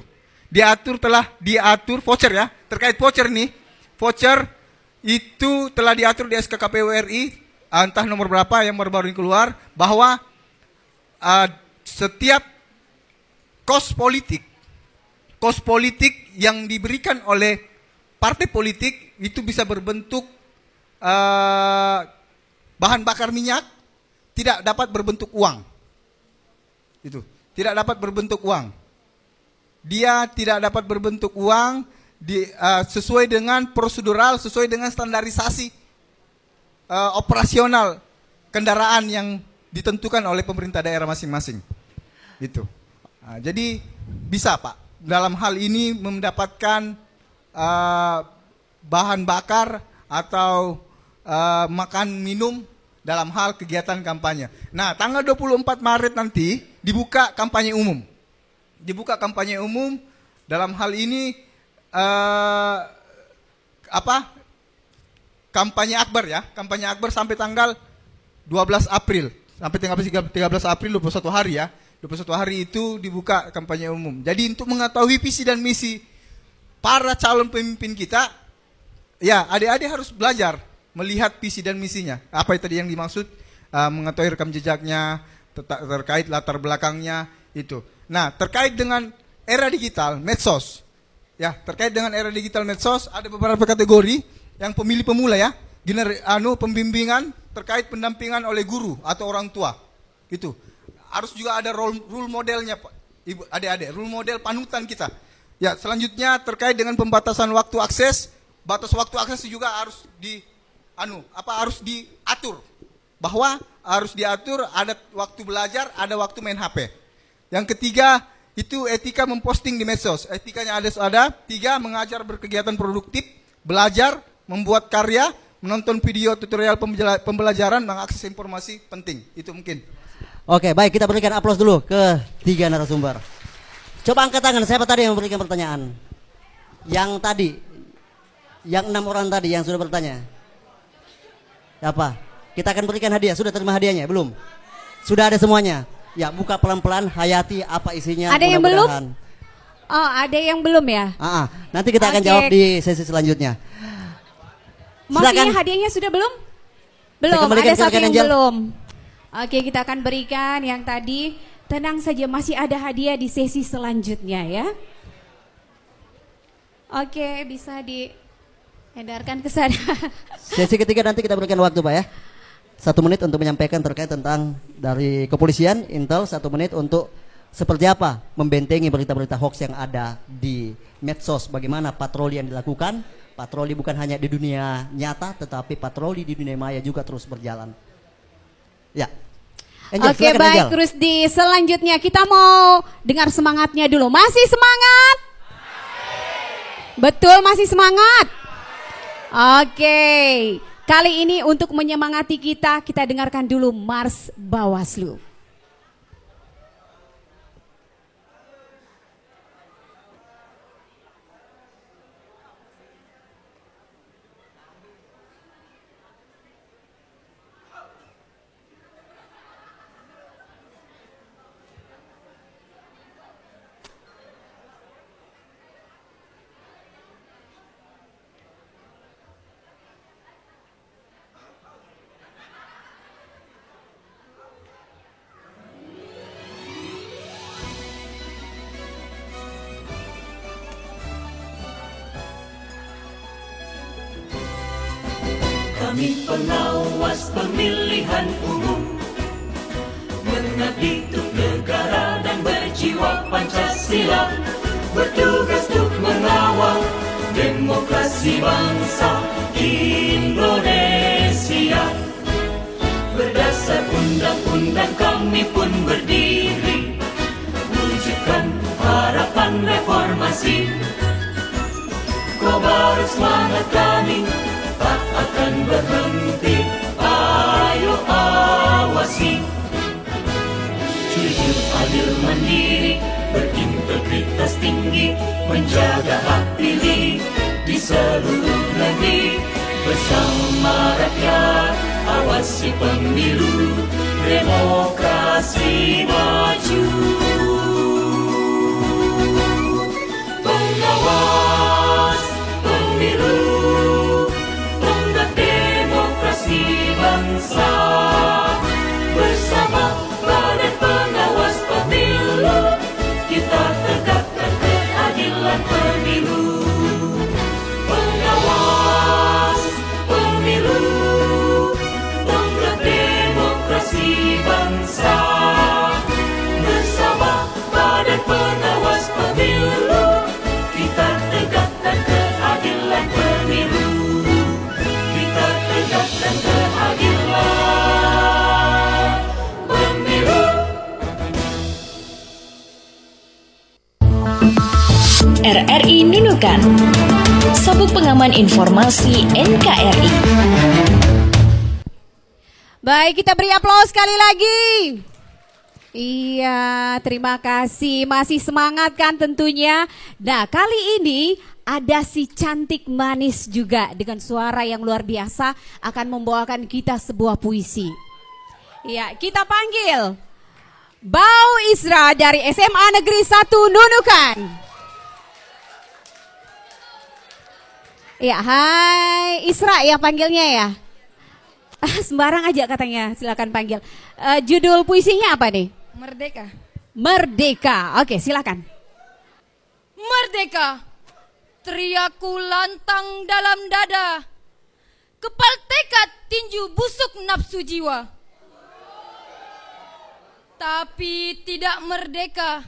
diatur telah diatur voucher ya. Terkait voucher nih, voucher itu telah diatur di SK KPU RI, ah, entah nomor berapa yang baru-baru ini keluar, bahwa ah, setiap kos politik, kos politik yang diberikan oleh partai politik itu bisa berbentuk ah, bahan bakar minyak, tidak dapat berbentuk uang. Itu, tidak dapat berbentuk uang. Dia tidak dapat berbentuk uang di, uh, sesuai dengan prosedural, sesuai dengan standarisasi uh, operasional kendaraan yang ditentukan oleh pemerintah daerah masing-masing. Gitu. Nah, jadi bisa Pak dalam hal ini mendapatkan uh, bahan bakar atau uh, makan minum dalam hal kegiatan kampanye. Nah, tanggal 24 Maret nanti dibuka kampanye umum. Dibuka kampanye umum dalam hal ini eh, apa? Kampanye akbar ya, kampanye akbar sampai tanggal 12 April. Sampai tanggal 13 April 21 hari ya. 21 hari itu dibuka kampanye umum. Jadi untuk mengetahui visi dan misi para calon pemimpin kita, ya adik-adik harus belajar melihat visi dan misinya. Apa itu tadi yang dimaksud? Uh, mengetahui rekam jejaknya, ter- terkait latar belakangnya itu. Nah, terkait dengan era digital, medsos. Ya, terkait dengan era digital medsos ada beberapa kategori yang pemilih pemula ya. Gener anu pembimbingan terkait pendampingan oleh guru atau orang tua. Itu. Harus juga ada role, rule modelnya Pak. Ibu adik-adik, rule model panutan kita. Ya, selanjutnya terkait dengan pembatasan waktu akses, batas waktu akses juga harus di anu apa harus diatur bahwa harus diatur ada waktu belajar ada waktu main HP yang ketiga itu etika memposting di medsos etikanya ada ada tiga mengajar berkegiatan produktif belajar membuat karya menonton video tutorial pembela- pembelajaran mengakses informasi penting itu mungkin Oke, baik kita berikan aplaus dulu ke tiga narasumber. Coba angkat tangan, siapa tadi yang memberikan pertanyaan? Yang tadi, yang enam orang tadi yang sudah bertanya. Apa? Kita akan berikan hadiah. Sudah terima hadiahnya? Belum? Sudah ada semuanya. Ya, buka pelan-pelan. Hayati apa isinya. Ada yang belum? Oh, ada yang belum ya? Ah, ah. nanti kita akan jawab di sesi selanjutnya. Maksudnya hadiahnya sudah belum? Belum, ada satu yang Angel. belum. Oke, kita akan berikan yang tadi. Tenang saja, masih ada hadiah di sesi selanjutnya ya. Oke, bisa diedarkan ke sana. Sesi ketiga nanti kita berikan waktu Pak ya. Satu menit untuk menyampaikan terkait tentang dari kepolisian, Intel satu menit untuk seperti apa membentengi berita-berita hoax yang ada di medsos. Bagaimana patroli yang dilakukan. Patroli bukan hanya di dunia nyata, tetapi patroli di dunia maya juga terus berjalan. Ya. Angel, Oke, baik Angel. Rusdi. Selanjutnya kita mau dengar semangatnya dulu. Masih semangat? Betul, masih semangat? Oke. Kali ini untuk menyemangati kita, kita dengarkan dulu Mars Bawaslu. Pengaman Informasi NKRI Baik, kita beri aplaus sekali lagi. Iya, terima kasih. Masih semangat kan tentunya. Nah, kali ini ada si cantik manis juga dengan suara yang luar biasa akan membawakan kita sebuah puisi. Iya, kita panggil Bau Isra dari SMA Negeri 1 Nunukan. Ya, hai Isra ya panggilnya ya. Ah, sembarang aja katanya, silakan panggil. Eh, judul puisinya apa nih? Merdeka. Merdeka. Oke, silakan. Merdeka. Teriakku lantang dalam dada. Kepal tekad tinju busuk nafsu jiwa. Tapi tidak merdeka.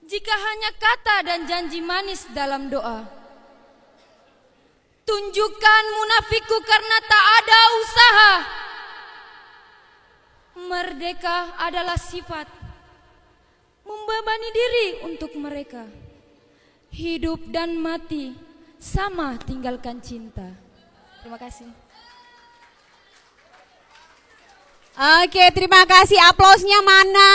Jika hanya kata dan janji manis dalam doa. Tunjukkan munafikku karena tak ada usaha. Merdeka adalah sifat membebani diri untuk mereka. Hidup dan mati sama tinggalkan cinta. Terima kasih. Oke, terima kasih. Aplausnya mana?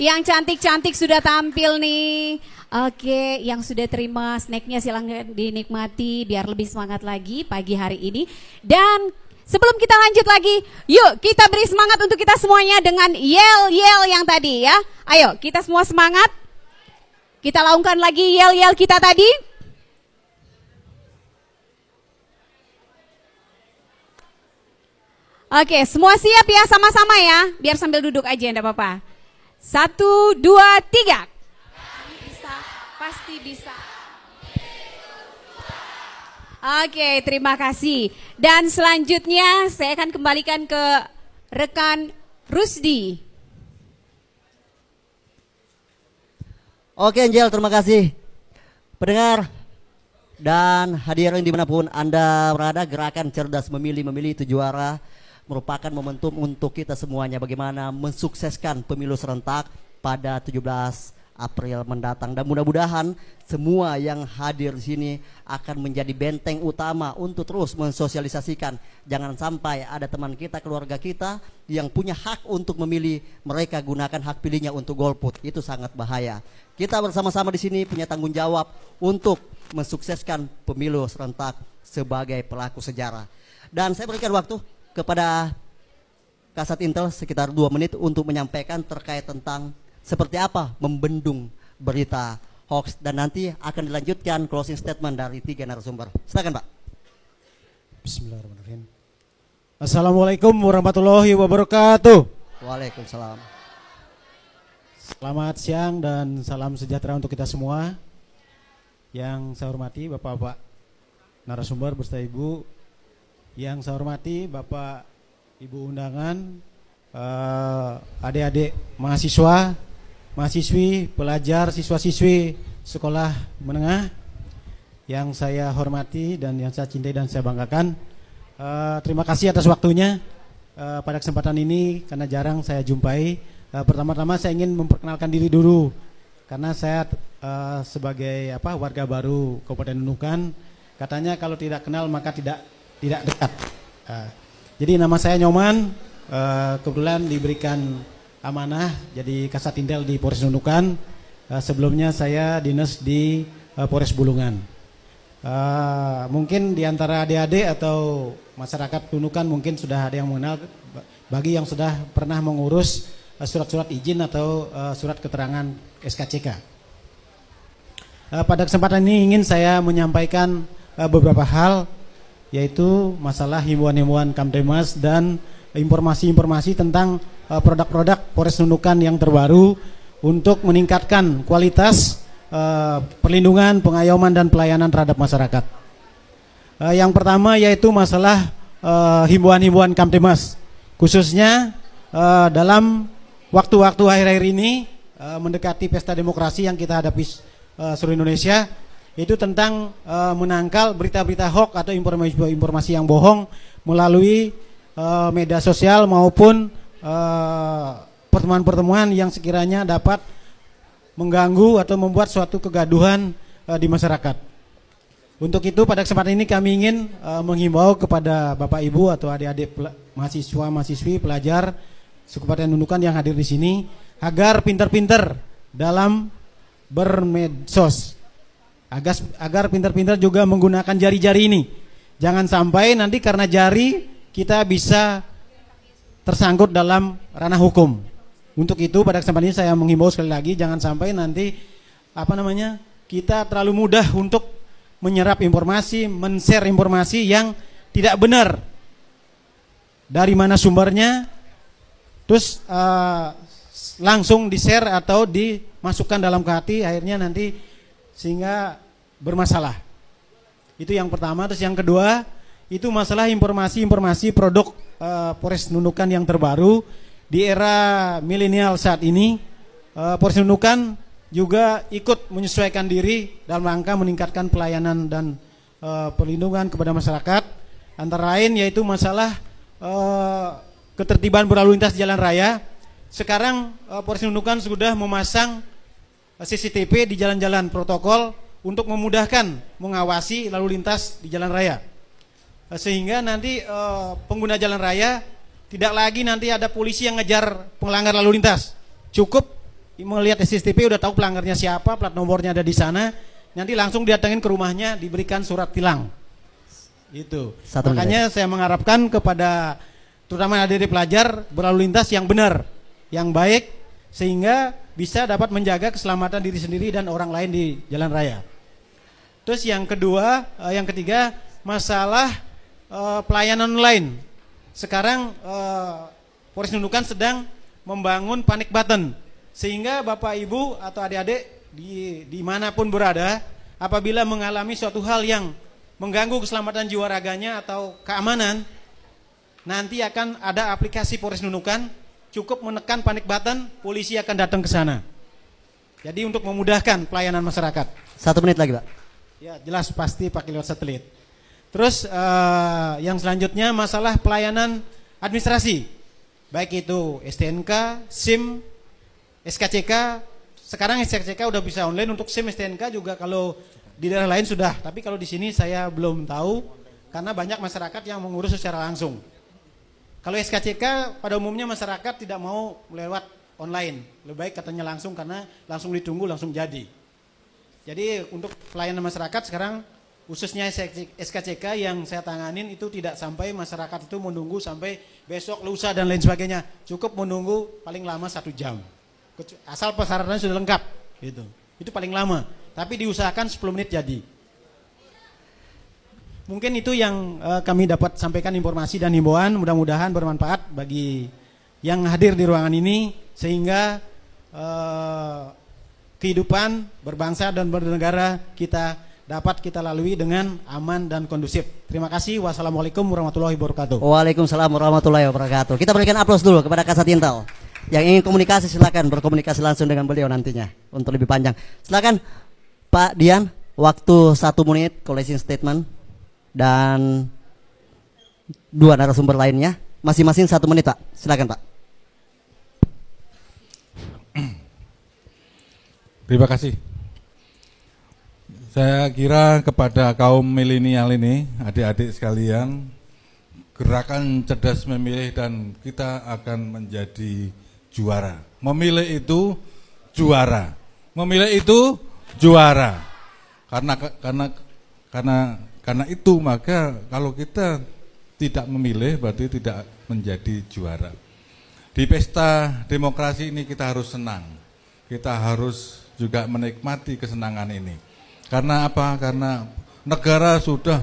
Yang cantik-cantik sudah tampil nih. Oke, yang sudah terima snacknya silahkan dinikmati biar lebih semangat lagi pagi hari ini. Dan sebelum kita lanjut lagi, yuk kita beri semangat untuk kita semuanya dengan yel-yel yang tadi ya. Ayo, kita semua semangat. Kita lakukan lagi yel-yel kita tadi. Oke, semua siap ya sama-sama ya. Biar sambil duduk aja, enggak apa-apa. Satu, dua, tiga. Pasti bisa. Oke, terima kasih. Dan selanjutnya saya akan kembalikan ke rekan Rusdi. Oke Angel, terima kasih. Pendengar dan hadirin di mana pun Anda berada, gerakan cerdas memilih-memilih itu juara merupakan momentum untuk kita semuanya bagaimana mensukseskan pemilu serentak pada 17 April mendatang. Dan mudah-mudahan semua yang hadir di sini akan menjadi benteng utama untuk terus mensosialisasikan. Jangan sampai ada teman kita keluarga kita yang punya hak untuk memilih mereka gunakan hak pilihnya untuk golput. Itu sangat bahaya. Kita bersama-sama di sini punya tanggung jawab untuk mensukseskan pemilu serentak sebagai pelaku sejarah. Dan saya berikan waktu kepada Kasat Intel sekitar dua menit untuk menyampaikan terkait tentang seperti apa membendung berita hoax dan nanti akan dilanjutkan closing statement dari tiga narasumber. Silakan Pak. Bismillahirrahmanirrahim. Assalamualaikum warahmatullahi wabarakatuh. Waalaikumsalam. Selamat siang dan salam sejahtera untuk kita semua. Yang saya hormati Bapak-bapak narasumber beserta Ibu Yang saya hormati Bapak Ibu undangan, eh, adik-adik mahasiswa, mahasiswi, pelajar, siswa-siswi sekolah menengah yang saya hormati dan yang saya cintai dan saya banggakan. Eh, terima kasih atas waktunya eh, pada kesempatan ini karena jarang saya jumpai. Eh, pertama-tama saya ingin memperkenalkan diri dulu karena saya eh, sebagai apa warga baru Kabupaten Nunukan katanya kalau tidak kenal maka tidak tidak dekat. Eh, jadi nama saya Nyoman eh, kebetulan diberikan amanah jadi Kasatintel di Polres Nunukan. Eh, sebelumnya saya dinas di eh, Polres Bulungan. Eh, mungkin di antara adik-adik atau masyarakat Nunukan mungkin sudah ada yang mengenal bagi yang sudah pernah mengurus surat-surat izin atau surat keterangan SKCK. Pada kesempatan ini ingin saya menyampaikan beberapa hal yaitu masalah himbauan-himbauan Kamtemas dan informasi-informasi tentang eh, produk-produk Polres Nunukan yang terbaru untuk meningkatkan kualitas eh, perlindungan, pengayoman dan pelayanan terhadap masyarakat. Eh, yang pertama yaitu masalah himbauan-himbauan Kamtimas, khususnya eh, dalam waktu-waktu akhir-akhir ini eh, mendekati pesta demokrasi yang kita hadapi eh, seluruh Indonesia, itu tentang eh, menangkal berita-berita hoax atau informasi-informasi yang bohong melalui eh, media sosial maupun pertemuan-pertemuan yang sekiranya dapat mengganggu atau membuat suatu kegaduhan eh, di masyarakat. Untuk itu pada kesempatan ini kami ingin uh, menghimbau kepada Bapak Ibu atau adik-adik pela- mahasiswa, mahasiswi, pelajar Kabupaten Nunukan yang hadir di sini agar pintar-pintar dalam bermedsos. Agar agar pintar-pintar juga menggunakan jari-jari ini. Jangan sampai nanti karena jari kita bisa tersangkut dalam ranah hukum. Untuk itu pada kesempatan ini saya menghimbau sekali lagi jangan sampai nanti apa namanya kita terlalu mudah untuk menyerap informasi, men-share informasi yang tidak benar. Dari mana sumbernya, terus eh, langsung di-share atau dimasukkan dalam ke hati, akhirnya nanti sehingga bermasalah. Itu yang pertama, terus yang kedua itu masalah informasi-informasi produk eh, Polres Nunukan yang terbaru di era milenial saat ini. eh, Polres Nunukan juga ikut menyesuaikan diri dalam rangka meningkatkan pelayanan dan eh, perlindungan kepada masyarakat. Antara lain yaitu masalah eh, ketertiban berlalu lintas jalan raya. Sekarang eh, Polres Nunukan sudah memasang CCTV di jalan-jalan protokol untuk memudahkan mengawasi lalu lintas di jalan raya. Eh, Sehingga nanti eh, pengguna jalan raya tidak lagi nanti ada polisi yang ngejar pelanggar lalu lintas. Cukup melihat CCTV udah tahu pelanggarnya siapa, plat nomornya ada di sana, nanti langsung didatengin ke rumahnya diberikan surat tilang. Itu. Satu Makanya saya mengharapkan kepada terutama adik-adik pelajar berlalu lintas yang benar, yang baik sehingga bisa dapat menjaga keselamatan diri sendiri dan orang lain di jalan raya. Terus yang kedua, eh, yang ketiga masalah eh, pelayanan online. Sekarang eh, Polres Nunukan sedang membangun panic button sehingga bapak ibu atau adik-adik di di mana pun berada apabila mengalami suatu hal yang mengganggu keselamatan jiwa raganya atau keamanan nanti akan ada aplikasi Polres Nunukan cukup menekan panic button polisi akan datang ke sana jadi untuk memudahkan pelayanan masyarakat Satu menit lagi, Pak. Ya, jelas pasti pakai lewat satelit. Terus eh, yang selanjutnya masalah pelayanan administrasi. Baik itu STNK, SIM, SKCK. Sekarang SKCK udah bisa online untuk SIM STNK juga kalau di daerah lain sudah, tapi kalau di sini saya belum tahu karena banyak masyarakat yang mengurus secara langsung. Kalau SKCK pada umumnya masyarakat tidak mau lewat online. Lebih baik katanya langsung karena langsung ditunggu langsung jadi. Jadi untuk pelayanan masyarakat sekarang khususnya SKCK yang saya tanganin itu tidak sampai masyarakat itu menunggu sampai besok lusa dan lain sebagainya. Cukup menunggu paling lama satu jam. Asal persyaratannya sudah lengkap. Gitu. Itu paling lama. Tapi diusahakan 10 menit jadi. Mungkin itu yang eh, kami dapat sampaikan informasi dan himbauan. Mudah-mudahan bermanfaat bagi yang hadir di ruangan ini sehingga eh, kehidupan berbangsa dan bernegara kita dapat kita lalui dengan aman dan kondusif. Terima kasih. Wassalamualaikum warahmatullahi wabarakatuh. Waalaikumsalam warahmatullahi wabarakatuh. Kita berikan aplaus dulu kepada Kasat Intel. Yang ingin komunikasi silakan berkomunikasi langsung dengan beliau nantinya untuk lebih panjang. Silakan Pak Dian, waktu satu menit closing statement dan dua narasumber lainnya. Masing-masing satu menit Pak. Silakan Pak. Terima kasih. Saya kira kepada kaum milenial ini, adik-adik sekalian, gerakan cerdas memilih dan kita akan menjadi juara. Memilih itu juara. Memilih itu juara. Karena karena karena karena itu maka kalau kita tidak memilih berarti tidak menjadi juara. Di pesta demokrasi ini kita harus senang. Kita harus juga menikmati kesenangan ini. Karena apa? Karena negara sudah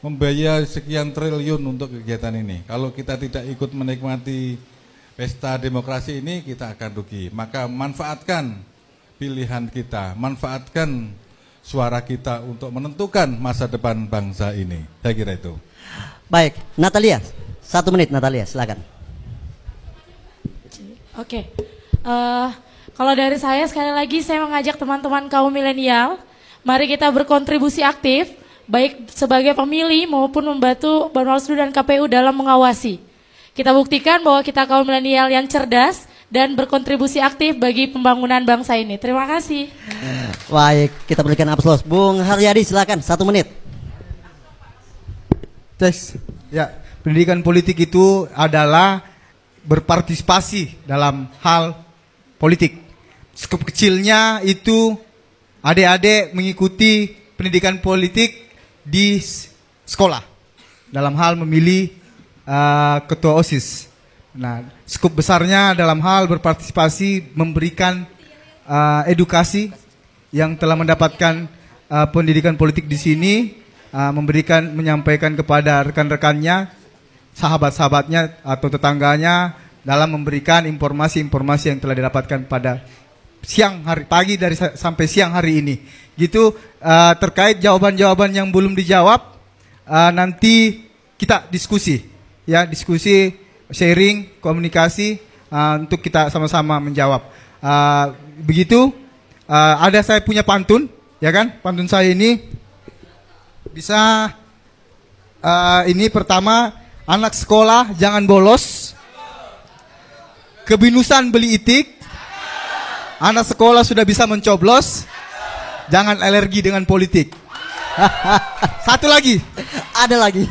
membayar sekian triliun untuk kegiatan ini. Kalau kita tidak ikut menikmati pesta demokrasi ini, kita akan rugi. Maka manfaatkan pilihan kita, manfaatkan suara kita untuk menentukan masa depan bangsa ini. Saya kira itu. Baik, Natalia. Satu menit Natalia, silakan. Oke. Eh, kalau dari saya sekali lagi saya mengajak teman-teman kaum milenial, mari kita berkontribusi aktif baik sebagai pemilih maupun membantu Bawaslu dan KPU dalam mengawasi. Kita buktikan bahwa kita kaum milenial yang cerdas dan berkontribusi aktif bagi pembangunan bangsa ini. Terima kasih. Baik, kita berikan aplaus. Bung Haryadi silakan, satu menit. Tes. Ya, pendidikan politik itu adalah berpartisipasi dalam hal politik. Skup kecilnya itu adik-adik mengikuti pendidikan politik di sekolah dalam hal memilih uh, ketua OSIS. Nah, skup besarnya dalam hal berpartisipasi memberikan uh, edukasi yang telah mendapatkan uh, pendidikan politik di sini, uh, memberikan menyampaikan kepada rekan-rekannya, sahabat-sahabatnya atau tetangganya dalam memberikan informasi-informasi yang telah didapatkan pada siang hari pagi dari sa- sampai siang hari ini. Gitu uh, terkait jawaban-jawaban yang belum dijawab uh, nanti kita diskusi ya diskusi sharing komunikasi uh, untuk kita sama-sama menjawab. Uh, begitu uh, ada saya punya pantun ya kan pantun saya ini bisa uh, ini pertama anak sekolah jangan bolos kebinusan beli itik anak sekolah sudah bisa mencoblos jangan alergi dengan politik. Satu lagi. Ada lagi.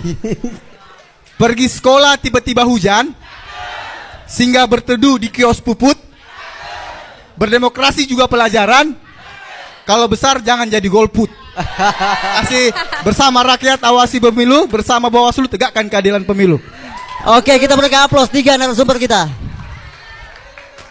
Pergi sekolah tiba-tiba hujan sehingga berteduh di kios puput berdemokrasi juga pelajaran kalau besar jangan jadi golput. Kasih bersama rakyat awasi pemilu bersama Bawaslu tegakkan keadilan pemilu. Oke, kita berikan aplaus tiga narasumber kita.